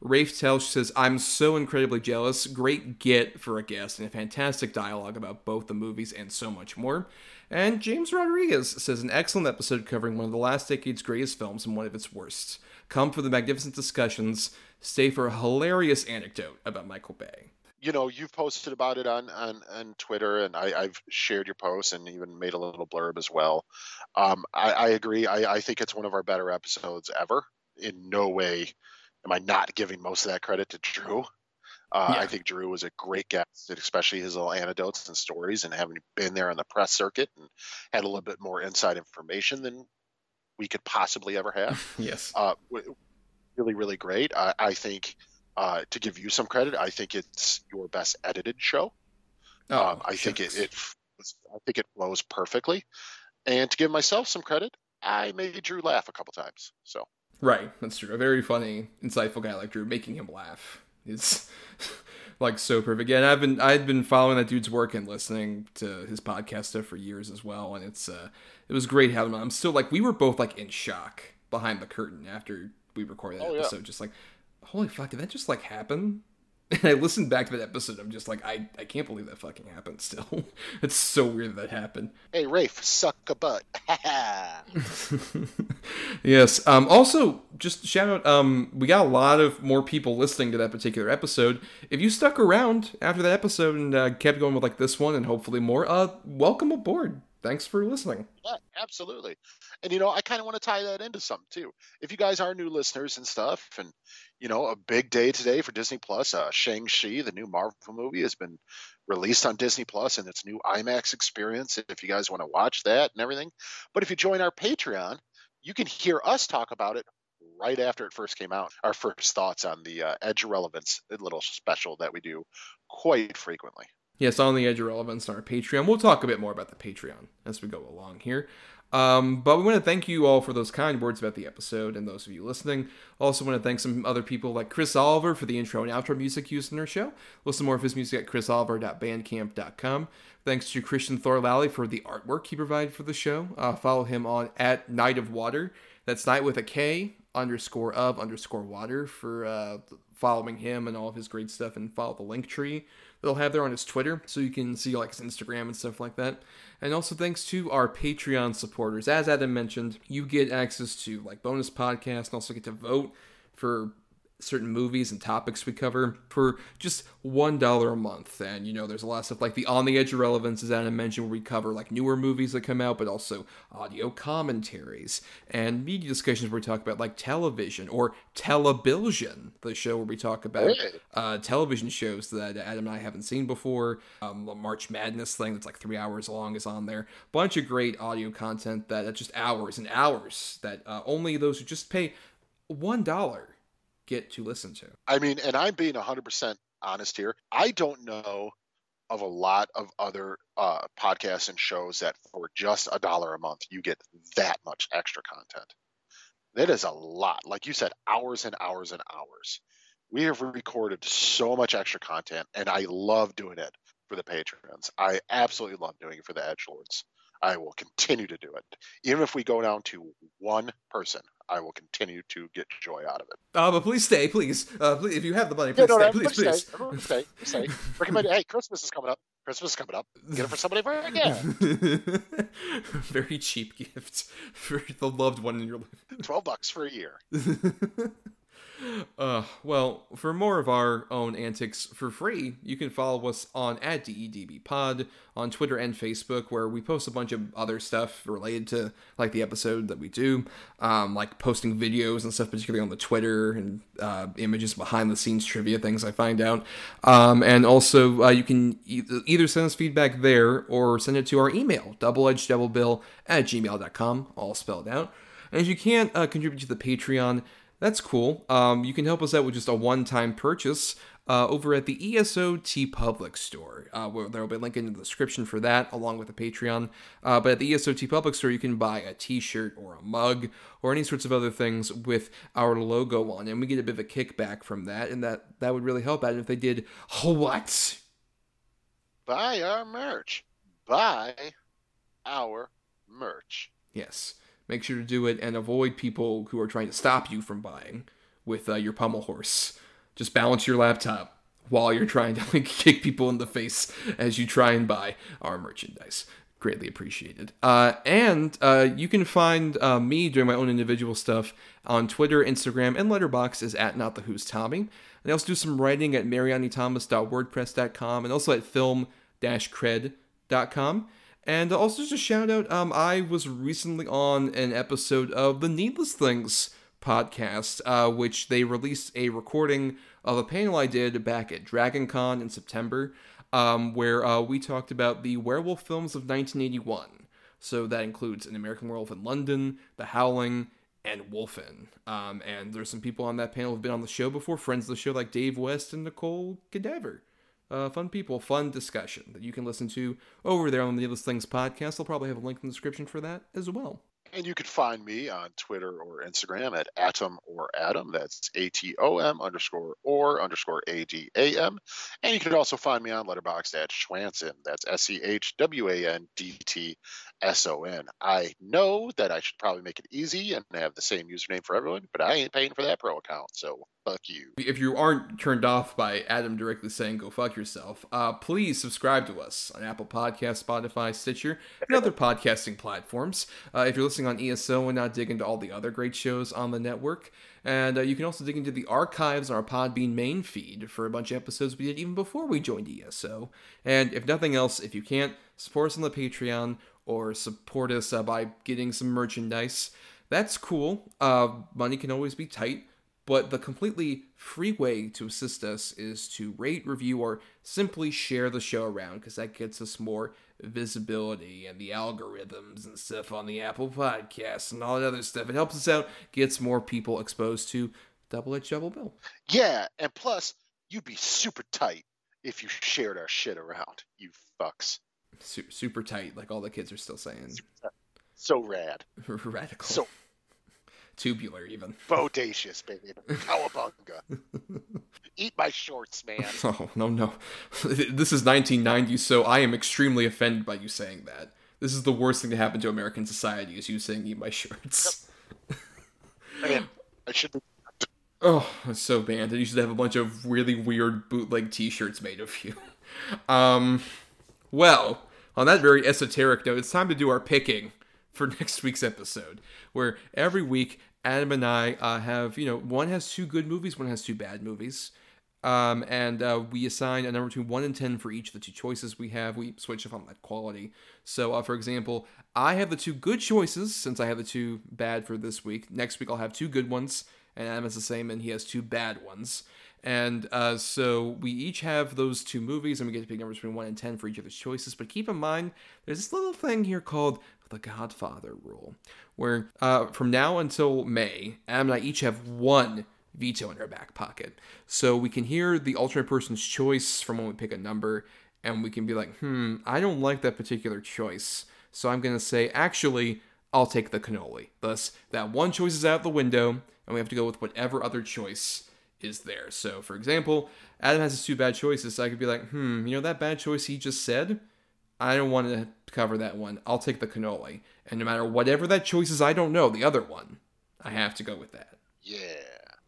Rafe Telch says, I'm so incredibly jealous. Great get for a guest and a fantastic dialogue about both the movies and so much more. And James Rodriguez says, an excellent episode covering one of the last decade's greatest films and one of its worst. Come for the magnificent discussions. Stay for a hilarious anecdote about Michael Bay. You know, you've posted about it on on, on Twitter, and I, have shared your posts and even made a little blurb as well. Um, I, I, agree. I, I think it's one of our better episodes ever. In no way am I not giving most of that credit to Drew. Uh, yeah. I think Drew was a great guest, especially his little anecdotes and stories, and having been there on the press circuit and had a little bit more inside information than we could possibly ever have. yes. Uh, really, really great. I, I think uh, to give you some credit, I think it's your best edited show. Oh, um, I think it, it, I think it flows perfectly. And to give myself some credit, I made Drew laugh a couple times. So right, that's true. A very funny, insightful guy like Drew, making him laugh is like so perfect. Again, I've been I've been following that dude's work and listening to his podcast stuff for years as well, and it's uh it was great having him. I'm still like we were both like in shock behind the curtain after we recorded that oh, episode, yeah. just like holy fuck, did that just like happen? And I listened back to that episode. I'm just like, I, I can't believe that fucking happened still. it's so weird that, happened. Hey, Rafe, suck a butt. yes. Um, also, just shout out, um, we got a lot of more people listening to that particular episode. If you stuck around after that episode and uh, kept going with like this one and hopefully more, uh, welcome aboard. Thanks for listening. Yeah, absolutely. And you know, I kind of want to tie that into something too. If you guys are new listeners and stuff, and you know, a big day today for Disney Plus. Uh, Shang-Chi, the new Marvel movie, has been released on Disney Plus and its new IMAX experience. If you guys want to watch that and everything, but if you join our Patreon, you can hear us talk about it right after it first came out. Our first thoughts on the uh, Edge Relevance little special that we do quite frequently. Yes, on the Edge of Relevance on our Patreon. We'll talk a bit more about the Patreon as we go along here. Um, but we want to thank you all for those kind words about the episode and those of you listening. Also, want to thank some other people like Chris Oliver for the intro and outro music used in our show. Listen more of his music at chrisoliver.bandcamp.com. Thanks to Christian Thorlally for the artwork he provided for the show. Uh, follow him on at Night of Water. That's night with a K underscore of underscore water for uh, following him and all of his great stuff and follow the link tree they'll have there on his Twitter, so you can see like his Instagram and stuff like that. And also thanks to our Patreon supporters. As Adam mentioned, you get access to like bonus podcasts and also get to vote for certain movies and topics we cover for just one dollar a month. And you know there's a lot of stuff like the on the edge of relevance as Adam mentioned where we cover like newer movies that come out but also audio commentaries and media discussions where we talk about like television or television the show where we talk about uh, television shows that Adam and I haven't seen before. Um, the March Madness thing that's like three hours long is on there. Bunch of great audio content that, that's just hours and hours that uh, only those who just pay one dollar get to listen to. I mean, and I'm being 100% honest here. I don't know of a lot of other uh, podcasts and shows that for just a dollar a month, you get that much extra content. That is a lot. Like you said, hours and hours and hours. We have recorded so much extra content, and I love doing it for the patrons. I absolutely love doing it for the edge lords. I will continue to do it. Even if we go down to one person, I will continue to get joy out of it. Uh, but please stay, please. Uh, please if you have the money, please yeah, no, stay, please, please. Stay. Everyone stay, stay. Recommend. hey, Christmas is coming up. Christmas is coming up. Get it for somebody for again. Very cheap gift for the loved one in your life. Twelve bucks for a year. Uh, well, for more of our own antics for free, you can follow us on at DEDBpod on Twitter and Facebook, where we post a bunch of other stuff related to like the episode that we do, um, like posting videos and stuff, particularly on the Twitter and uh, images behind the scenes trivia things I find out. Um, and also, uh, you can e- either send us feedback there or send it to our email, doubleedgedoublebill at gmail.com, all spelled out. And if you can't uh, contribute to the Patreon, that's cool. Um, you can help us out with just a one time purchase. uh, over at the ESO TeePublic store. Uh, where there will be a link in the description for that, along with the Patreon. Uh, but at the ESO TeePublic store, you can buy a T-shirt or a mug or any sorts of other things with our logo on, and we get a bit of a kickback from that, and that that would really help out if they did what? Buy our merch. Buy our merch. Yes. Make sure to do it and avoid people who are trying to stop you from buying with uh, your pummel horse. Just balance your laptop while you're trying to like, kick people in the face as you try and buy our merchandise. Greatly appreciated. Uh, and uh, you can find uh, me doing my own individual stuff on Twitter, Instagram, and Letterboxd is at Not the Who's Tommy. And I also do some writing at marianithomas.wordpress.com and also at film-cred.com. And also just a shout out, um, I was recently on an episode of the Needless Things podcast, uh, which they released a recording of a panel I did back at Dragon Con in September, um, where uh, we talked about the werewolf films of 1981. So that includes An American Werewolf in London, The Howling, and Wolfen. Um, and there's some people on that panel who've been on the show before, friends of the show like Dave West and Nicole Cadaver. Uh, fun people, fun discussion that you can listen to over there on the Needless Things podcast. I'll probably have a link in the description for that as well. And you can find me on Twitter or Instagram at Atom or Adam. That's A T O M underscore or underscore A D A M. And you can also find me on Letterboxd at Schwanson. That's S E H W A N D T S O N. I know that I should probably make it easy and have the same username for everyone, but I ain't paying for that pro account, so fuck you. If you aren't turned off by Adam directly saying "go fuck yourself," uh, please subscribe to us on Apple Podcasts, Spotify, Stitcher, and other podcasting platforms. Uh, if you're listening on ESO and not dig into all the other great shows on the network, and uh, you can also dig into the archives on our Podbean main feed for a bunch of episodes we did even before we joined ESO. And if nothing else, if you can't support us on the Patreon or support us uh, by getting some merchandise. That's cool. Uh, money can always be tight, but the completely free way to assist us is to rate, review, or simply share the show around because that gets us more visibility and the algorithms and stuff on the Apple Podcasts and all that other stuff. It helps us out, gets more people exposed to Double Edge Double Bill. Yeah, and plus, you'd be super tight if you shared our shit around, you fucks. Super, super tight, like all the kids are still saying. So rad. Radical. So tubular, even. Bodacious, baby. Cowabunga. Eat my shorts, man. Oh, no, no. This is 1990, so I am extremely offended by you saying that. This is the worst thing to happen to American society is you saying eat my shorts. Man, I should Oh, it's so banned. And you should have a bunch of really weird bootleg t-shirts made of you. Um, well, on that very esoteric note, it's time to do our picking for next week's episode, where every week Adam and I uh, have, you know, one has two good movies, one has two bad movies. Um, and uh, we assign a number between 1 and 10 for each of the two choices we have. We switch up on that quality. So, uh, for example, I have the two good choices since I have the two bad for this week. Next week, I'll have two good ones, and Adam has the same, and he has two bad ones. And uh, so we each have those two movies, and we get to pick numbers between 1 and 10 for each of choices. But keep in mind, there's this little thing here called the Godfather rule, where uh, from now until May, Adam and I each have one veto in our back pocket. So we can hear the alternate person's choice from when we pick a number, and we can be like, hmm, I don't like that particular choice. So I'm going to say, actually, I'll take the cannoli. Thus, that one choice is out the window, and we have to go with whatever other choice is there. So, for example, Adam has his two bad choices. So I could be like, hmm, you know that bad choice he just said? I don't want to cover that one. I'll take the cannoli. And no matter whatever that choice is, I don't know, the other one, I have to go with that. Yeah.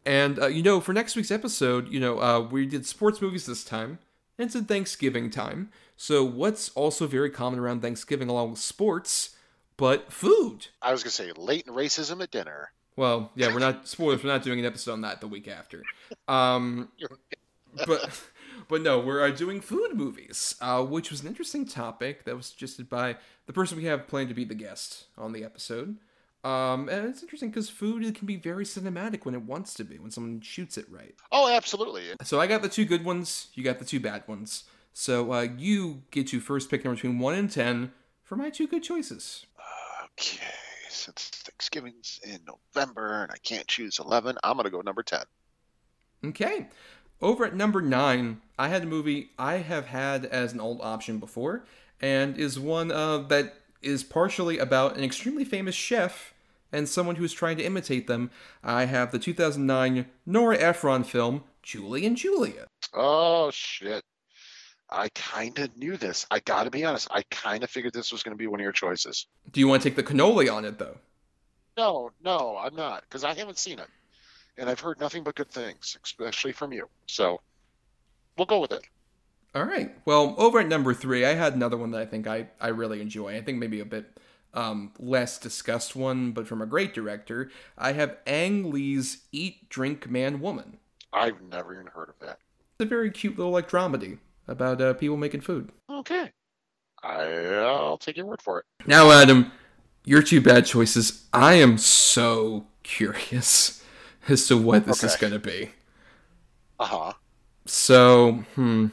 And, uh, you know, for next week's episode, you know, uh, we did sports movies this time. And it's Thanksgiving time. So, what's also very common around Thanksgiving along with sports, but food? I was going to say latent racism at dinner. Well, yeah, we're not spoilers. We're not doing an episode on that the week after. Um, but but no, we're uh, doing food movies, uh, which was an interesting topic that was suggested by the person we have planned to be the guest on the episode. Um, and it's interesting because food it can be very cinematic when it wants to be, when someone shoots it right. Oh, absolutely. So I got the two good ones. You got the two bad ones. So uh, you get to first pick number between one and ten for my two good choices. Okay since Thanksgiving's in November and I can't choose 11, I'm going to go number 10. Okay. over at number nine, I had a movie I have had as an old option before, and is one uh, that is partially about an extremely famous chef and someone who is trying to imitate them. I have the 2009 Nora Ephron film, Julie and Julia. Oh shit. I kind of knew this. I got to be honest. I kind of figured this was going to be one of your choices. Do you want to take the cannoli on it, though? No, no, I'm not, because I haven't seen it, and I've heard nothing but good things, especially from you. So we'll go with it. All right. Well, over at number three, I had another one that I think I, I really enjoy. I think maybe a bit um, less discussed one, but from a great director. I have Ang Lee's Eat, Drink, Man, Woman. I've never even heard of that. It's a very cute little like dramedy about uh, people making food. Okay. I, I'll take your word for it. Now, Adam, your two bad choices. I am so curious as to what this is going to be. Uh huh. So, hmm.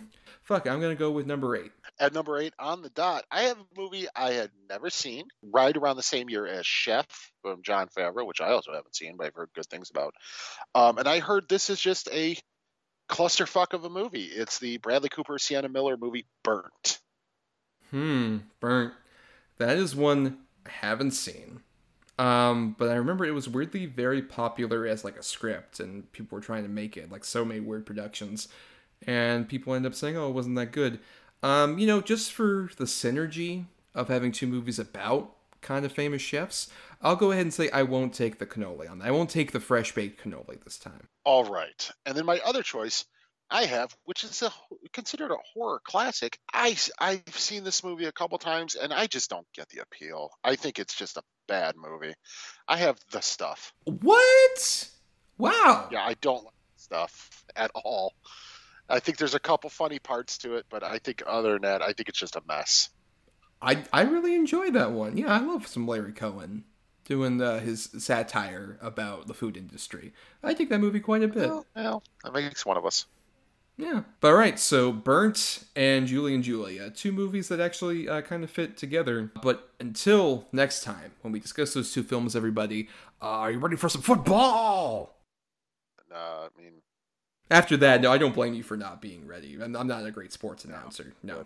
Fuck, I'm going to go with number eight. At number eight on the dot, I have a movie I had never seen, right around the same year as Chef from Jon Favreau, which I also haven't seen, but I've heard good things about. Um, and I heard this is just a clusterfuck of a movie. It's the Bradley Cooper Sienna Miller movie Burnt. Hmm, burnt. That is one I haven't seen. Um, but I remember it was weirdly very popular as like a script, and people were trying to make it like so many weird productions, and people end up saying, "Oh, it wasn't that good." Um, you know, just for the synergy of having two movies about kind of famous chefs, I'll go ahead and say I won't take the cannoli on that. I won't take the fresh baked cannoli this time. All right. And then my other choice I have, which is a, considered a horror classic. I, I've seen this movie a couple times and I just don't get the appeal. I think it's just a bad movie. I have the stuff. What? Wow. Yeah, I don't like stuff at all. I think there's a couple funny parts to it, but I think other than that, I think it's just a mess. I I really enjoyed that one. Yeah, I love some Larry Cohen doing uh, his satire about the food industry. I take that movie quite a bit. Well, well, that makes one of us. Yeah. But all right, so Burnt and Julie and Julia, two movies that actually uh, kind of fit together. But until next time, when we discuss those two films, everybody, uh, are you ready for some football? Uh, I mean, After that, no, I don't blame you for not being ready. I'm, I'm not a great sports announcer. No.